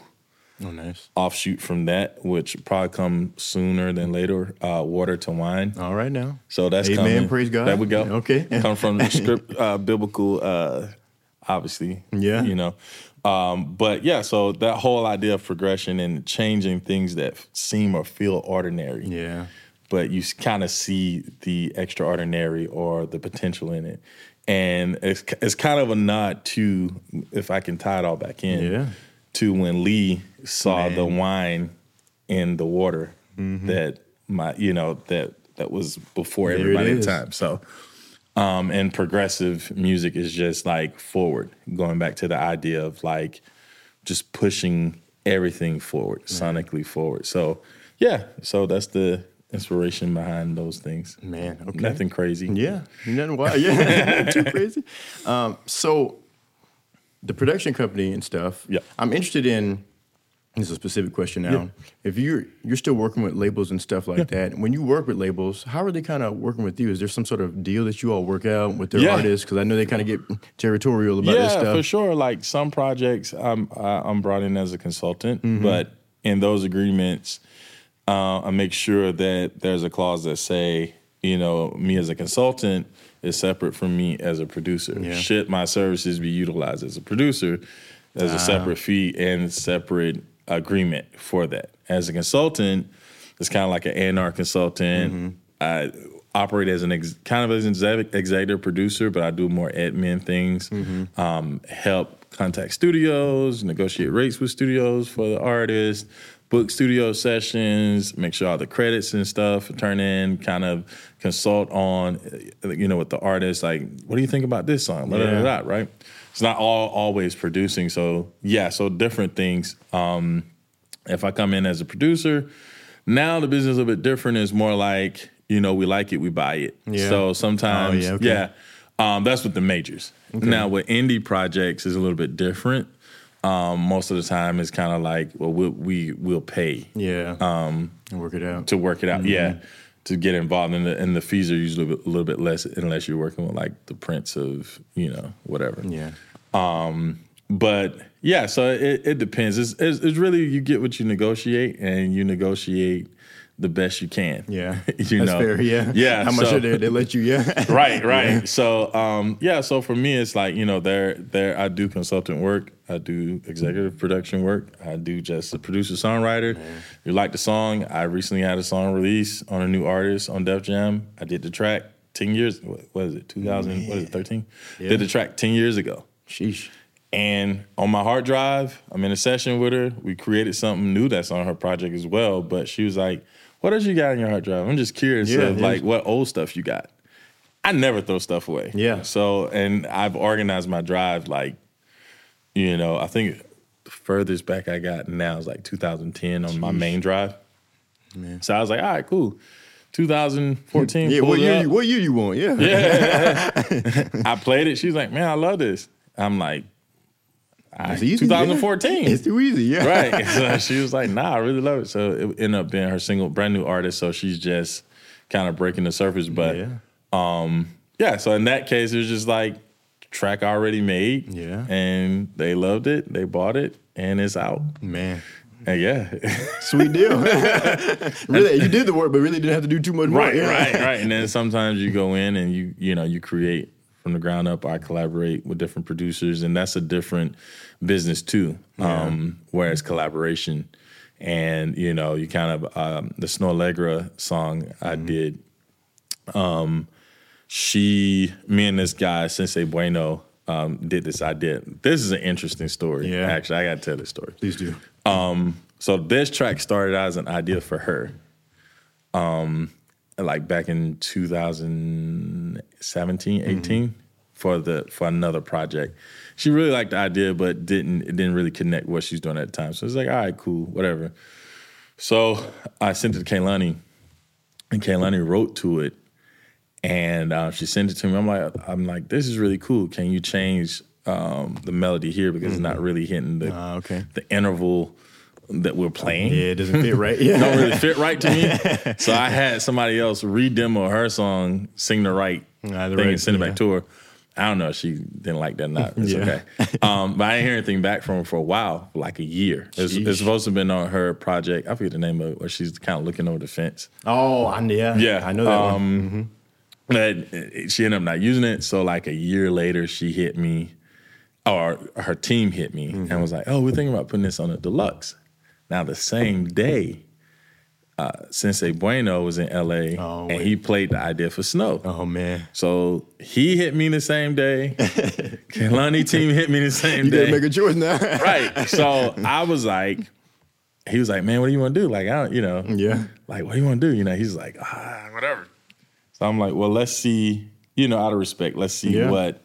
oh, nice. offshoot from that, which probably come sooner than later. Uh, Water to Wine. All right now. So that's Amen, coming. praise God. There we go. Okay. come from the script, uh, biblical, uh, obviously. Yeah. you know. Um, but yeah, so that whole idea of progression and changing things that seem or feel ordinary Yeah. but you kind of see the extraordinary or the potential in it. And it's it's kind of a nod to, if I can tie it all back in, Yeah. To when Lee saw Man. Mm-hmm. the wine in the water that my you know that that was before There it everybody at the time. So, um, and progressive music is just like forward, going back to the idea of like just pushing everything forward, sonically forward. So, yeah, so that's the inspiration behind those things. Man, okay. Nothing crazy. Yeah, nothing wild. Yeah, too crazy. Um, so, the production company and stuff. Yeah. I'm interested in. This is a specific question now. If you're you're still working with labels and stuff like that, when you work with labels, how are they kind of working with you? Is there some sort of deal that you all work out with their Yeah. artists? Because I know they kind of get territorial about this stuff. yeah, for sure. Like some projects, I'm I'm brought in as a consultant, Mm-hmm. but in those agreements, uh, I make sure that there's a clause that say, you know, me as a consultant is separate from me as a producer. Yeah. Should my services be utilized as a producer, there's Ah. a separate fee and separate agreement for that. As a consultant, it's kind of like an A&R consultant. Mm-hmm. I operate as an ex- kind of as an executive producer, but I do more admin things. Mm-hmm. Um, help contact studios, negotiate rates with studios for the artist, book studio sessions, make sure all the credits and stuff turn in, kind of consult on, you know, with the artist, like, what do you think about this song? Blah, Yeah. blah, blah, right? It's not all always producing. So yeah, so different things. Um, if I come in as a producer, now the business is a bit different. It's more like, you know, we like it, we buy it. Yeah. So sometimes, Oh, yeah, yeah, um, that's with the majors. Now with indie projects is a little bit different. Um, most of the time, it's kind of like, well, we we will pay yeah. Um, work it out. to work it out. Yeah, to get involved, and the, and the fees are usually a, little bit less unless you're working with like the prince of you know whatever. yeah. But yeah, so it, it depends. It's, it's, it's really you get what you negotiate, and you negotiate the best you can. Yeah. you That's know. fair. Yeah. yeah. How much so- are they? They let you? Yeah. right, right. So, um, yeah. So for me, it's like you know, there, there. I do consultant work. I do executive production work. I do just a producer songwriter. You like the song? I recently had a song release on a new artist on Def Jam. I did the track ten years. What, what is it? Two thousand? What is it? Thirteen? Yeah. Did the track ten years ago. Sheesh. And on my hard drive, I'm in a session with her. We created something new that's on her project as well. But she was like, "What else you got on your hard drive?" I'm just curious Yeah, of like what old stuff you got. I never throw stuff away. Yeah. So and I've organized my drive like, you know, I think the furthest back I got now is like 2010 on my main drive. Man. So I was like, all right, cool. 2014. Yeah. What year? You, what year you want? Yeah. Yeah. I played it. She's like, man, I love this. I'm like, It's easy, yeah. 2014. It's too easy. Yeah. right. So she was like, nah, I really love it. So it ended up being her single, brand new artist. So she's just kind of breaking the surface. But Yeah. um, yeah, so in that case, it was just like track already made. Yeah. And they loved it. They bought it and it's out. Man. And yeah. Sweet deal. really, you did the work, but really didn't have to do too much work. right, Yeah. right, right. And then sometimes you go in and you, you know, you create from the ground up. I collaborate with different producers, and that's a different business too. Um, where it's collaboration, and you know, you kind of um, the Snoh Aalegra song I did. Um, she, me and this guy, Sensei Bueno, um, did this idea. This is an interesting story. Yeah. actually, I got to tell this story. Please do. Um, so this track started out as an idea for her. Um, like back in 2017, 18 for the for another project. She really liked the idea, but didn't it didn't really connect what she's doing at the time. So it's like, all right, cool, whatever. So I sent it to Kehlani, and Kehlani wrote to it, and uh, she sent it to me. I'm like, I'm like, this is really cool. Can you change um, the melody here because it's not really hitting the Ah, okay. the interval that we're playing. Yeah, it doesn't fit right. Yeah. Don't really fit right to me. So I had somebody else re-demo her song, sing the right Ah, the thing, right- and send it yeah. back to her. I don't know if she didn't like that or not. It's Yeah. okay. Um, but I didn't hear anything back from her for a while, like a year. It's, it's supposed to have been on her project. I forget the name of it, where she's kind of looking over the fence. Oh, I, yeah. Yeah, I know that one. um, But she ended up not using it. So like a year later, she hit me, or her team hit me, Mm-hmm. and was like, "Oh, we're thinking about putting this on a deluxe." Now the same day, uh, Sensei Bueno was in LA, Oh, and he played the idea for Snoh. Oh man. So he hit me the same day. Kehlani team hit me the same You day gotta make a choice now. right. So I was like, he was like, man, what do you want to do? Like, I don't, you know, Yeah. like, what do you want to do? You know, he's like, ah, whatever. So I'm like, well, let's see, you know, out of respect, let's see Yeah. what,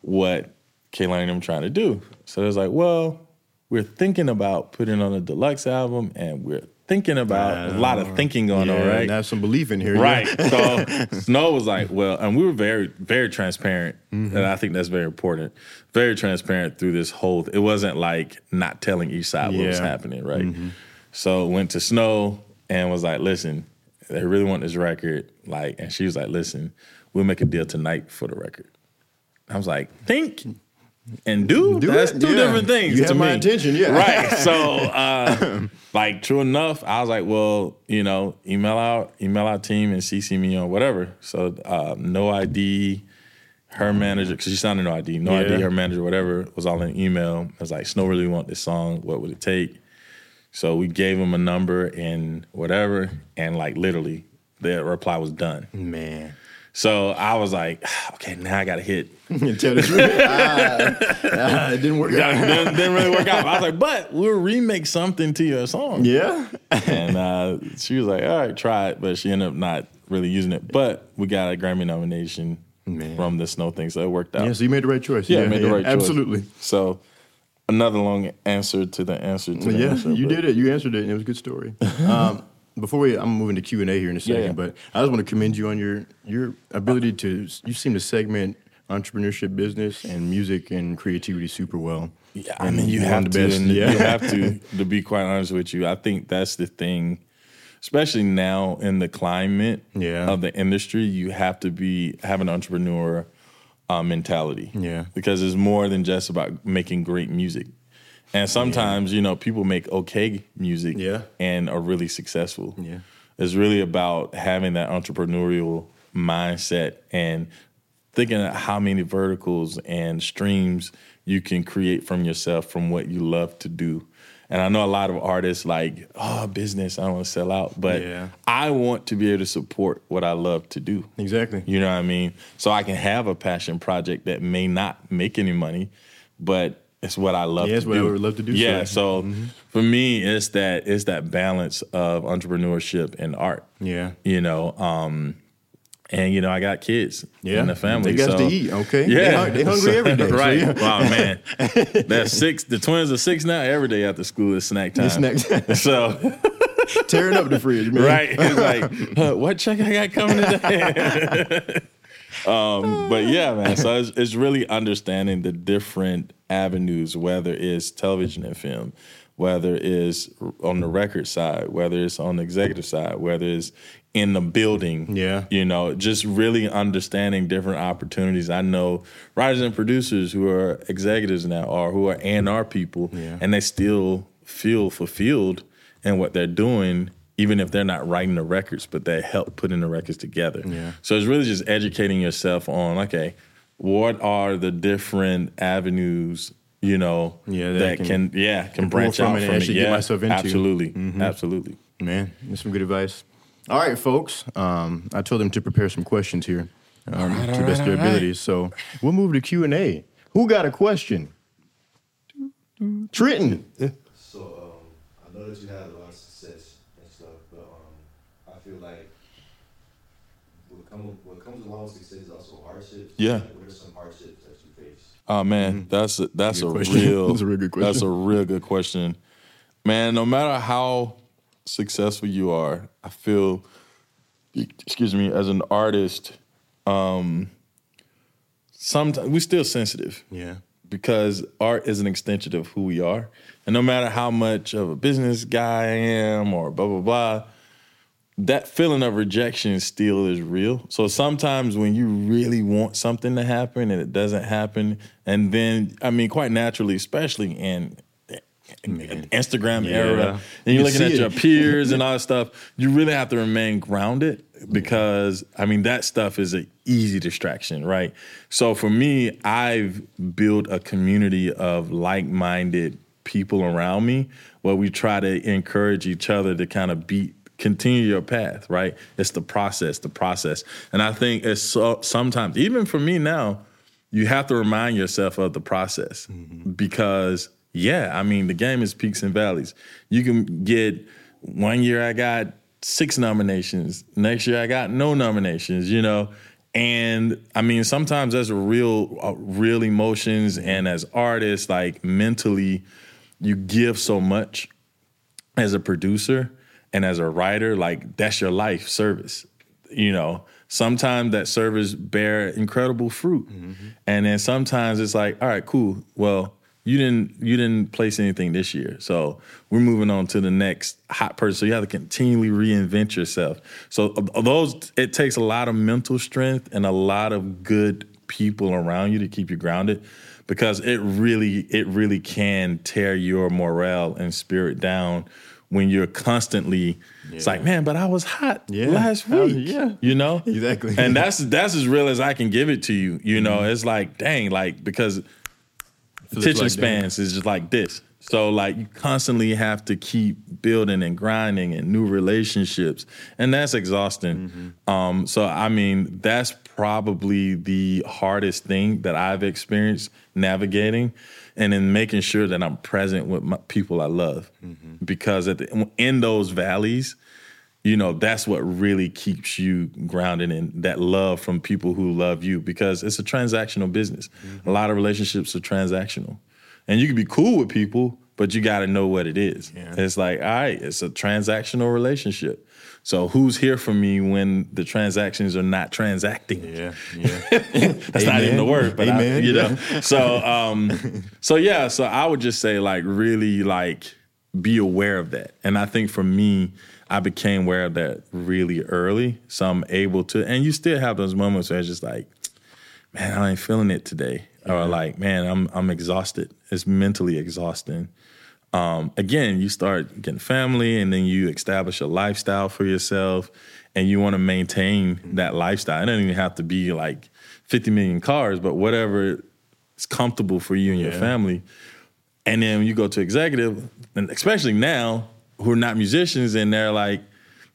what Kehlani and them trying to do. So it was like, well, we're thinking about putting on a deluxe album and we're thinking about a lot of thinking going on, Yeah, right? and have some belief in here. Right. Yeah. So Snoh was like, well, and we were very, very transparent. Mm-hmm. And I think that's very important. Very transparent through this whole it wasn't like not telling each side what was Yeah. Mm-hmm. happening, right? So went to Snoh and was like, listen, they really want this record. Like, and she was like, listen, we'll make a deal tonight for the record. I was like, think and do, Do that's it? two Yeah. different things. You to have my me. attention, yeah. Right. So uh like true enough, I was like, well, you know, email out, email our team and CC me on whatever. So uh No I.D., her manager, because she sounded no ID, no Yeah. ID, her manager, whatever, was all in email. I was like, Snoh really want this song. What would it take? So we gave him a number and whatever, and like literally, the reply was done. Man. So I was like, okay, now I got to hit Tell the truth. ah, ah, it didn't work yeah, out. didn't, didn't really work out. I was like, but we'll remake something to your song. Yeah. And uh, she was like, all right, try it. But she ended up not really using it. But we got a Grammy nomination Man. from the Snoh thing, so it worked out. Yeah, so you made the right choice. yeah, I made the right choice. Absolutely. So another long answer to the answer to the Yeah, answer. you did it. You answered it, and it was a good story. um, before we, I'm moving to Q and A here in a second, yeah. but I just want to commend you on your your ability to. You seem to segment entrepreneurship, business, and music and creativity super well. Yeah, I And mean, you have to. the best. and Yeah. You have to. To be quite honest with you, I think that's the thing, especially now in the climate Yeah. of the industry. You have to be have an entrepreneur uh, mentality. Yeah. because it's more than just about making great music. And sometimes, you know, people make okay music Yeah. and are really successful. Yeah. It's really about having that entrepreneurial mindset and thinking of how many verticals and streams you can create from yourself from what you love to do. And I know a lot of artists like, oh, business, I don't want to sell out. But Yeah. I want to be able to support what I love to do. Exactly. You know what I mean? So I can have a passion project that may not make any money, but it's what I love Yeah, to it's what do. I would love to do, Yeah. sir. So for me, it's that it's that balance of entrepreneurship and art. Yeah. You know, um, and you know, I got kids Yeah. in the family. They got so, to eat, okay? Yeah, They they hungry every day, so right? yeah. Wow, man. That's six. The twins are six now. Every day after school is snack time. It's snack- So Tearing up the fridge, man. right, it's like what check I got coming today. Um, but yeah, man. So it's, it's really understanding the different avenues, whether it's television and film, whether it's on the record side, whether it's on the executive side, whether it's in the building. Yeah. You know, just really understanding different opportunities. I know writers and producers who are executives now or who are A&R people Yeah. and they still feel fulfilled in what they're doing, even if they're not writing the records, but they help putting the records together. Yeah. So it's really just educating yourself on, okay, what are the different avenues, you know, Yeah, that that, can- can, yeah, can pull branch from out it and from it. actually get Yeah, myself into. Mm-hmm. Absolutely. Absolutely. Man, that's some good advice. All right, folks. Um, I told them to prepare some questions here um, to the best of their all right. abilities. So we'll move to Q and A. Who got a question? Trenton. So um, I know that you had a lot of success and stuff, but um, I feel like what, come, what comes along with success is also hardships. Yeah. Like, what are some hardships that you face? Oh man, that's a, that's a Mm-hmm. question. real That's a real good That's a question. real good question, man. No matter how successful you are, I feel, excuse me, as an artist, um, sometimes we're still sensitive Yeah. because art is an extension of who we are, and no matter how much of a business guy I am or blah blah blah, that feeling of rejection still is real. So sometimes when you really want something to happen and it doesn't happen, and then I mean, quite naturally, especially in mm-hmm. Instagram Yeah. era, and You you're looking at it. your peers and all that stuff, you really have to remain grounded because I mean that stuff is an easy distraction, right? So for me, I've built a community of like-minded people around me where we try to encourage each other to kind of beat continue your path, right? It's the process, the process. And I think it's so, sometimes even for me now, you have to remind yourself of the process because yeah, I mean the game is peaks and valleys. You can get one year I got six nominations, next year I got no nominations, you know. And I mean sometimes there's real uh, real emotions and as artists like mentally you give so much as a producer and as a writer, like that's your life service. You know, sometimes that service bear incredible fruit, mm-hmm. and then sometimes it's like, all right, cool. Well, you didn't you didn't place anything this year, so we're moving on to the next hot person. So you have to continually reinvent yourself. So uh, uh, those, it takes a lot of mental strength and a lot of good people around you to keep you grounded because it really it really can tear your morale and spirit down when you're constantly it's like man but i was hot Yeah. last week. yeah. you know? Exactly. and that's that's as real as i can give it to you you know? It's like dang like because attention like spans is just like this. So like you constantly have to keep building and grinding and new relationships and that's exhausting. Mm-hmm. um so i mean that's probably the hardest thing that i've experienced navigating and in making sure that i'm present with my people i love. Mm-hmm. because at the, in those valleys you know that's what really keeps you grounded in that love from people who love you because it's a transactional business. A lot of relationships are transactional. And you can be cool with people but you got to know what it is. Yeah. it's like all right it's a transactional relationship so who's here for me when the transactions are not transacting Yeah. Yeah. that's not even the word, but I, Amen. you know. So, um, so yeah. So I would just say, like, really, like, be aware of that. And I think for me, I became aware of that really early, so I'm able to. And you still have those moments where it's just like, man, I ain't feeling it today, or like, man, I'm I'm exhausted. It's mentally exhausting. Um, again, you start getting family, and then you establish a lifestyle for yourself, and you want to maintain that lifestyle. It doesn't even have to be like 50 million cars, but whatever is comfortable for you and your Yeah. family. And then you go to executive, and especially now, who are not musicians, and they're like,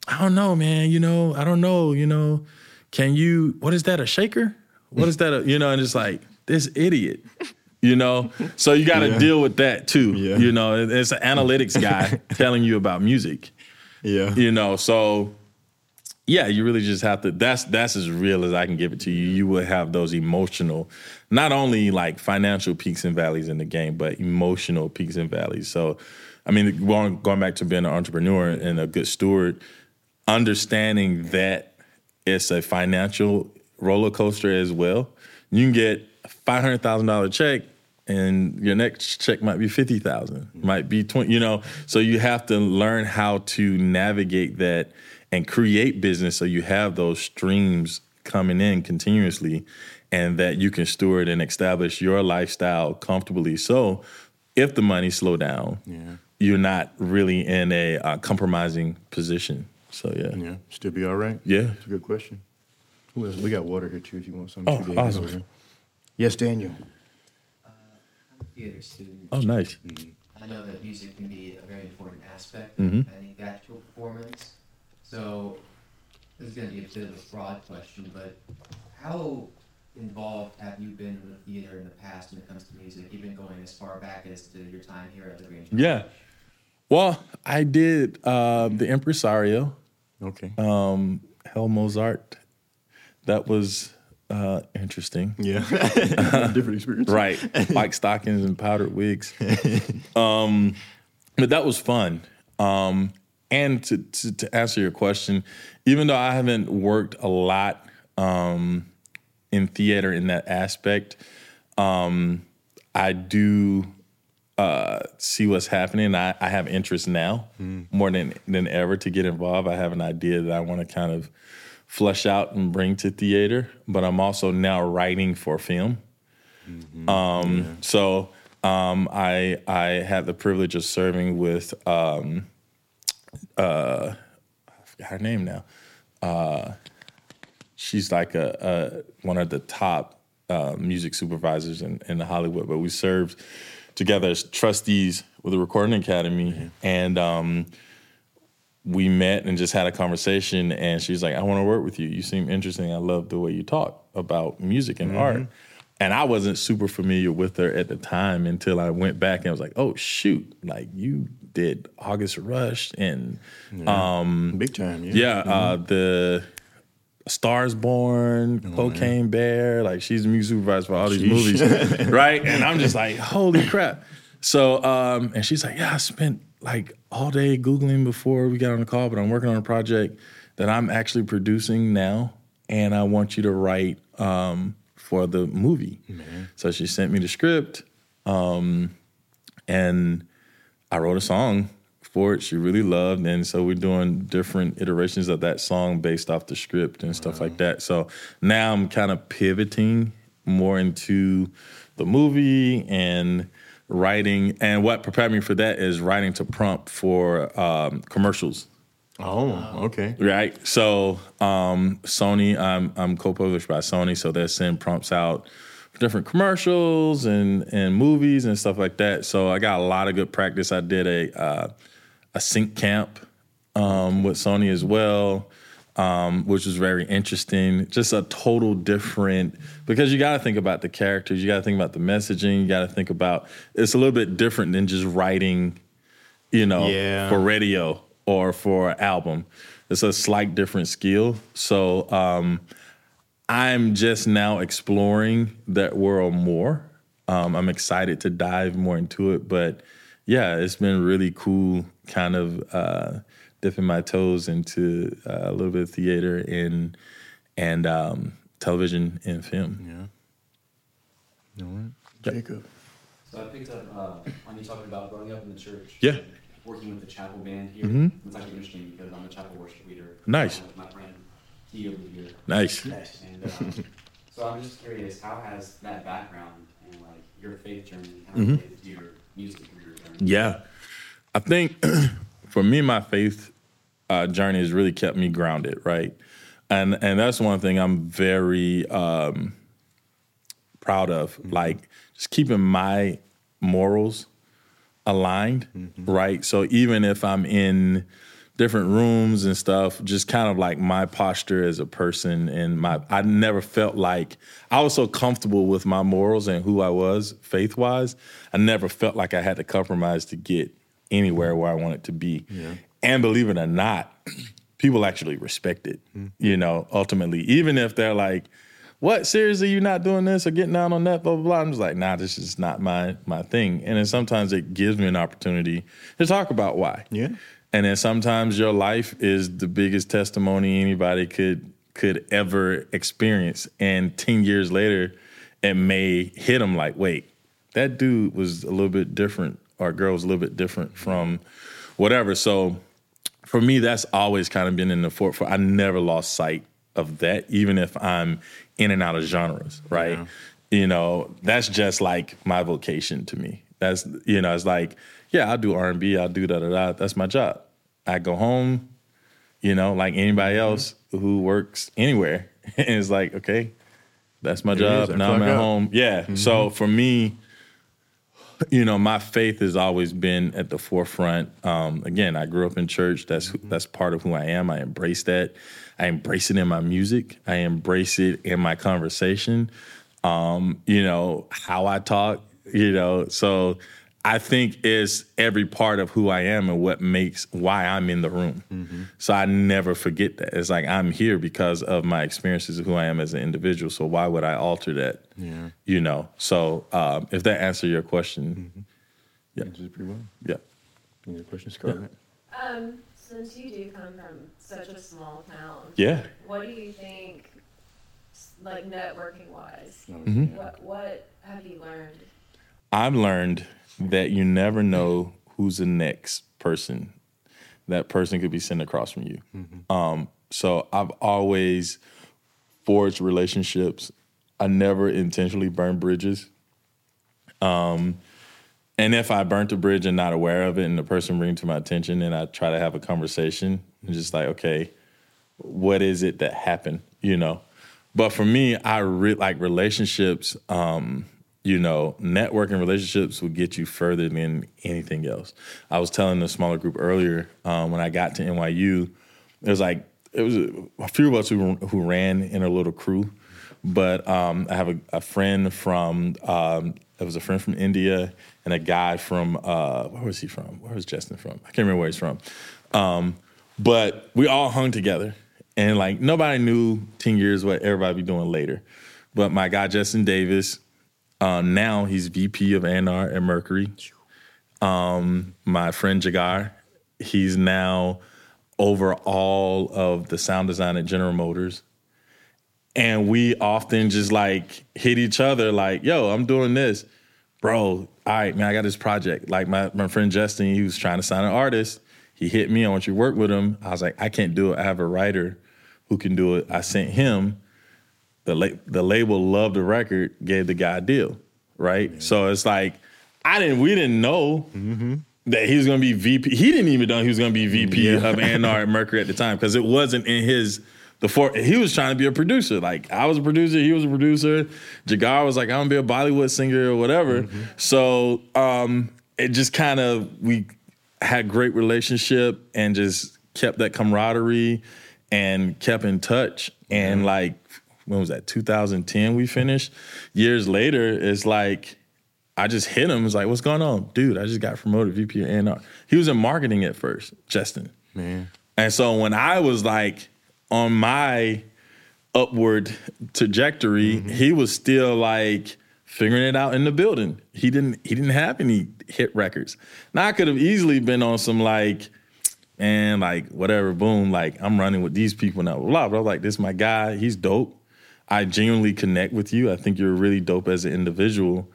I don't know, man. You know, I don't know. You know, can you? What is that? A shaker? What is that? A, you know, and it's like this idiot. You know, so you got to Yeah. deal with that too. Yeah. You know, it- it's an analytics guy telling you about music. Yeah. You know, so yeah, you really just have to. That's that's as real as I can give it to you. You will have those emotional, not only like financial peaks and valleys in the game, but emotional peaks and valleys. So, I mean, going going back to being an entrepreneur and a good steward, understanding that it's a financial roller coaster as well. You can get a five hundred thousand dollar check, and your next check might be fifty thousand, might be twenty. You know, so you have to learn how to navigate that and create business so you have those streams coming in continuously, and that you can steward and establish your lifestyle comfortably. So, if the money slow down, Yeah. you're not really in a uh, compromising position. So yeah. Yeah. Still be all right. Yeah. It's a good question. We got water here too. If you want something. Oh, awesome. Yes, Daniel. I'm a theater student. Oh, nice. I know that music can be a very important aspect Mhm. of any theatrical performance. So this is going to be a bit of a broad question, but how involved have you been with theater in the past when it comes to music, even going as far back as to your time here at the Grange? Yeah. Well, I did uh, the Impresario, Okay. um, Hell Mozart. That was uh, interesting. yeah. Different experience. Right. Like stockings and powdered wigs. Um, but that was fun. Um, and to, to, to answer your question, even though I haven't worked a lot um, in theater in that aspect, um, I do uh, see what's happening. I, I have interest now more than than ever to get involved. I have an idea that I want to kind of flesh out and bring to theater, but I'm also now writing for film. Um, So um, I I had the privilege of serving with um, uh, I forgot her name now. Uh, she's like a, a one of the top uh, music supervisors in, in Hollywood, but we served together as trustees with the Recording Academy, and um, we met and just had a conversation. And she's like, "I want to work with you. You seem interesting. I love the way you talk about music and art." And I wasn't super familiar with her at the time until I went back and was like, "Oh shoot! Like you did August Rush and um, Big time. Yeah. yeah, uh, the Stars Born, Cocaine Bear. Like she's the music supervisor for all these Sheesh. movies, right? And I'm just like, holy crap. So, um, and she's like, yeah, I spent like all day googling before we got on the call, but I'm working on a project that I'm actually producing now, and I want you to write um, for the movie. So she sent me the script, um, and I wrote a song for it. She really loved, and so we're doing different iterations of that song based off the script and stuff like that. So now I'm kind of pivoting more into the movie and writing. And what prepared me for that is writing to prompt for um, commercials. Oh, okay. Right. So um, Sony, I'm I'm co-published by Sony, so they send prompts out for different commercials and and movies and stuff like that. So I got a lot of good practice. I did a uh, a sync camp um, with Sony as well, um, which was very interesting. Just a total different because you got to think about the characters, you got to think about the messaging, you got to think about it's a little bit different than just writing, you know, Yeah. for radio or for an album. It's a slight different skill. So um, I'm just now exploring that world more. Um, I'm excited to dive more into it, but yeah, it's been really cool, kind of uh, dipping my toes into uh, a little bit of theater and and um, television and film. Yeah. All right. Jacob. So I picked up uh, on you talking about growing up in the church. Yeah. Working with the chapel band here. Mm-hmm. It's actually interesting because I'm a chapel worship leader. Nice. With my friend T over here. Nice. And um, so I'm just curious, how has that background and like your faith journey kind of related to your music career journey? Yeah. I think for me, my faith uh, journey has really kept me grounded, right? And and that's one thing I'm very um, proud of, like just keeping my morals aligned, right? So even if I'm in different rooms and stuff, just kind of like my posture as a person and my I never felt like I was so comfortable with my morals and who I was faith wise. I never felt like I had to compromise to get anywhere where I wanted to be. And believe it or not, people actually respect it. Mm-hmm. You know, ultimately, even if they're like, "What seriously? You're not doing this or getting down on that?" Blah blah blah. I'm just like, "Nah, this is not my my thing." And then sometimes it gives me an opportunity to talk about why. Yeah. And then sometimes your life is the biggest testimony anybody could could ever experience. And ten years later, it may hit them like, "Wait, that dude was a little bit different, or girl was a little bit different from whatever." So for me, that's always kind of been in the forefront. I never lost sight of that, even if I'm in and out of genres, right? You know, that's just like my vocation to me. That's you know, it's like, yeah, I'll do R and B, I'll do da da da. That's my job. I go home, you know, like anybody mm-hmm. else who works anywhere. and it's like, okay, that's my it job. Now I'm at out. home. Yeah. So mm-hmm. for me, you know, my faith has always been at the forefront. Um, again, I grew up in church. That's that's part of who I am. I embrace that. I embrace it in my music. I embrace it in my conversation. Um, you know, how I talk. You know, so I think is every part of who I am and what makes why I'm in the room. So I never forget that. It's like I'm here because of my experiences of who I am as an individual. So why would I alter that? Yeah. You know. So um, if that answers your question, Yeah. Answers it pretty well. yeah. Any other questions, Scarlett? Um, since you do come from such a small town, Yeah. what do you think, like networking wise, Mm-hmm. what what have you learned? I've learned that you never know who's the next person. That person could be sitting across from you. Um, so I've always forged relationships. I never intentionally burn bridges. Um, and if I burnt a bridge and not aware of it, and the person brings it to my attention, then I try to have a conversation and just like, okay, what is it that happened? You know. But for me, I re- like relationships. Um, you know, networking relationships will get you further than anything else. I was telling a smaller group earlier um, when I got to NYU, it was like it was a, a few of us who who ran in a little crew, but um, I have a, a friend from um, it was a friend from India and a guy from uh, where was he from? Where was Justin from? I can't remember where he's from. Um, but we all hung together, and like nobody knew ten years what everybody be doing later. But my guy Justin Davis, uh, now he's VP of A&R at Mercury. Um, my friend Jagar, he's now over all of the sound design at General Motors. And we often just like hit each other like, yo, I'm doing this. Bro, all right, man, I got this project. Like my, my friend Justin, he was trying to sign an artist. He hit me, I want you to work with him. I was like, I can't do it. I have a writer who can do it. I sent him the la- the label loved the record, gave the guy a deal, right? So it's like I didn't, we didn't know that he was gonna be VP. He didn't even know he was gonna be VP of A&R at Mercury at the time because it wasn't in his the four. He was trying to be a producer. Like I was a producer, he was a producer. Jagar was like, I'm gonna be a Bollywood singer or whatever. So um, it just kind of we had great relationship and just kept that camaraderie and kept in touch and like when was that 2010 we finished years later it's like i just hit him it's like what's going on dude i just got promoted vp of A&R. he was in marketing at first justin Man. and so when I was like on my upward trajectory, mm-hmm. he was still like figuring it out in the building. He didn't he didn't have any hit records. Now I could have easily been on some like and like whatever, boom, like I'm running with these people now. Blah, blah. But I was like this is my guy. He's dope. I genuinely connect with you. I think you're really dope as an individual.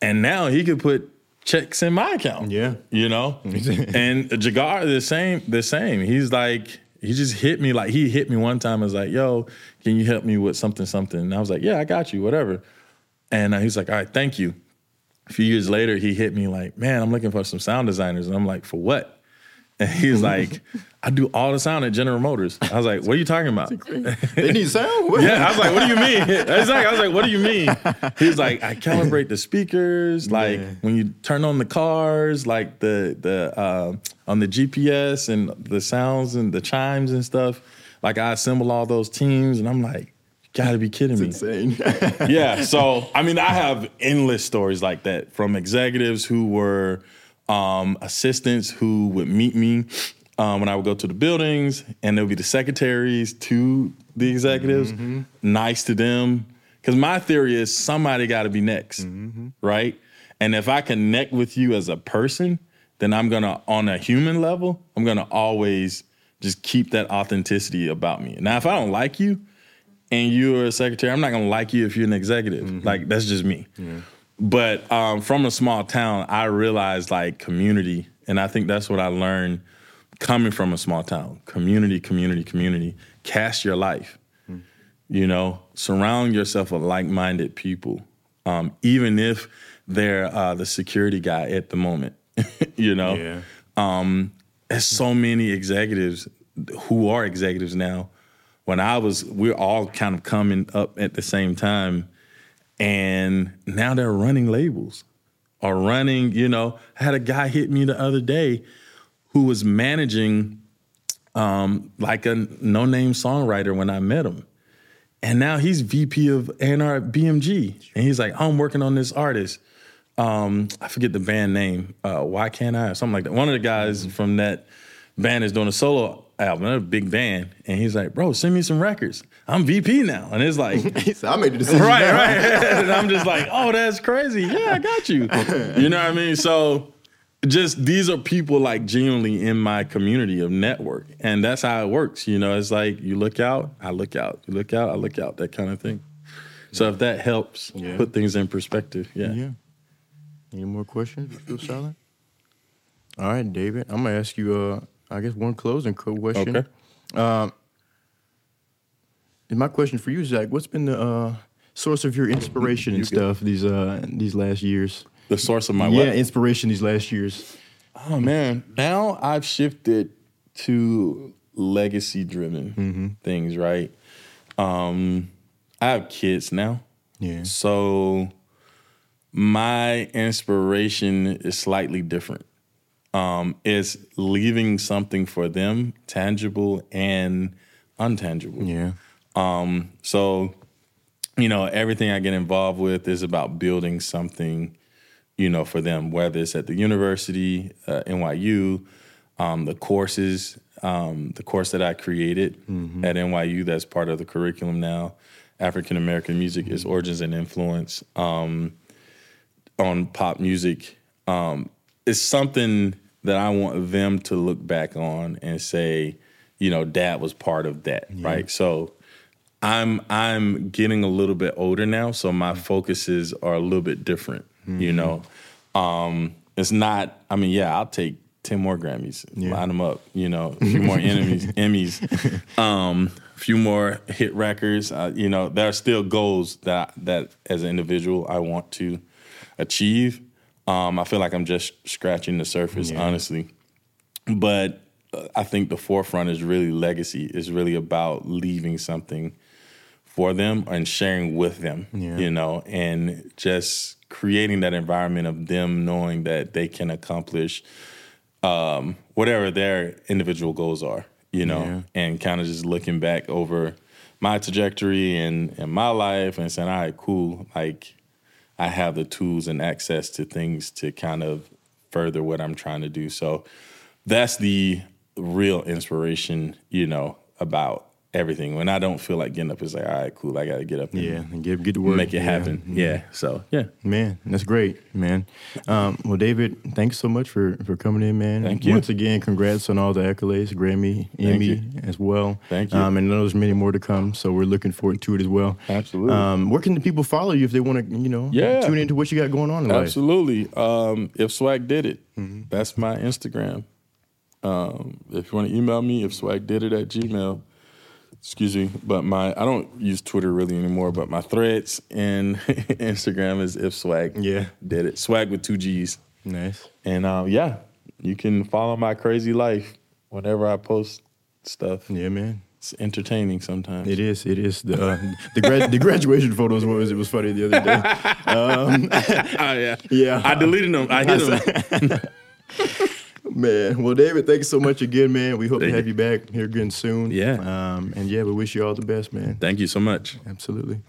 And now he could put checks in my account. Yeah. You know? and Jagar, the same, the same. He's like, he just hit me like he hit me one time and was like, yo, can you help me with something, something? And I was like, yeah, I got you, whatever. And he's like, all right, thank you. A few years later, he hit me like, man, I'm looking for some sound designers. And I'm like, for what? And he's like, I do all the sound at General Motors. I was like, what are you talking about? They need sound? What? Yeah, I was like, what do you mean? Exactly. I was like, what do you mean? He was like, I calibrate the speakers, like Yeah. when you turn on the cars, like the the uh, on the GPS and the sounds and the chimes and stuff. Like I assemble all those teams, and I'm like, you gotta be kidding me. Insane. yeah. So I mean, I have endless stories like that from executives who were um, assistants who would meet me um, when I would go to the buildings, and there would be the secretaries to the executives, nice to them. Because my theory is somebody got to be next, right? And if I connect with you as a person, then I'm gonna, on a human level, I'm gonna always just keep that authenticity about me. Now, if I don't like you, and you're a secretary, I'm not gonna like you if you're an executive. Like that's just me. But um, from a small town, I realized like community, and I think that's what I learned coming from a small town. Community, community, community. Cast your life. You know, surround yourself with like-minded people, um, even if they're uh, the security guy at the moment. you know, Yeah. um, there's so many executives who are executives now. When I was, we're all kind of coming up at the same time, and now they're running labels. or running. You know, I had a guy hit me the other day who was managing um, like a no name songwriter when I met him. And now he's VP of A&R at BMG. And he's like, I'm working on this artist. Um, I forget the band name. Uh, Why Can't I? Or something like that. One of the guys from that band is doing a solo album, a big band. And he's like, bro, send me some records. I'm VP now. And it's like, I made the decision. right, now." right. and I'm just like, oh, that's crazy. Yeah, I got you. You know what I mean? So just these are people like genuinely in my community of network. And that's how it works. You know, it's like you look out, I look out. You look out, I look out, that kind of thing. So if that helps Yeah. put things in perspective, yeah. Yeah. Any more questions? Feel silent? All right, David. I'm gonna ask you. Uh, I guess one closing question. Okay. Um, and my question for you, Zach, what's been the uh, source of your inspiration and stuff these uh these last years? The source of my yeah, what? inspiration these last years. Oh man, now I've shifted to legacy driven things, right? Um I have kids now. Yeah. So my inspiration is slightly different. Um, it's leaving something for them, tangible and untangible. Yeah. Um, so, you know, everything I get involved with is about building something, you know, for them, whether it's at the university, uh, NYU, um, the courses, um, the course that I created at NYU that's part of the curriculum now, African American music, is origins and influence um, on pop music. Um, it's something that I want them to look back on and say, you know, dad was part of that, right? So I'm I'm getting a little bit older now, so my focuses are a little bit different. You know, um, it's not. I mean, yeah, I'll take ten more Grammys, line them up. You know, a few more enemies, Emmys, um, a few more hit records. Uh, you know, there are still goals that that as an individual I want to achieve. Um, I feel like I'm just scratching the surface, honestly. But uh, I think the forefront is really legacy. Is really about leaving something for them and sharing with them. Yeah. You know, and just creating that environment of them knowing that they can accomplish um, whatever their individual goals are. You know, Yeah. and kind of just looking back over my trajectory and and my life and saying, all right, cool, like. I have the tools and access to things to kind of further what I'm trying to do. So that's the real inspiration, you know, about everything. When I don't feel like getting up, it's like, all right, cool, I got to get up and Yeah, and get get to work. make it Yeah. happen. Yeah. So, yeah. Man, that's great, man. Um, well, David, thanks so much for for coming in, man. Thank you. Once again, congrats on all the accolades, Grammy, Emmy as well. Thank you. Um, and I know there's many more to come, so we're looking forward to it as well. Absolutely. Um, where can the people follow you if they want to, you know, Yeah. tune into what you got going on in life? Absolutely. Um, if Swagg did it, Mm-hmm. that's my Instagram. Um, if you want to email me, if Swagg did it at Gmail. Excuse me, but my I don't use Twitter really anymore. But my threads and Instagram is if Swagg Yeah. did it. Swag with two G's. Nice. And um, yeah, you can follow my crazy life whenever I post stuff. Yeah, man. It's entertaining sometimes. It is. It is. The uh, the, grad, the graduation photos was it was funny the other day. Um, Oh yeah, Yeah. I deleted them. I hit them. Man, well, David, thanks so much again, man. We hope to Thank have you back here again soon. Yeah. Um, and yeah, we wish you all the best, man. Thank you so much. Absolutely.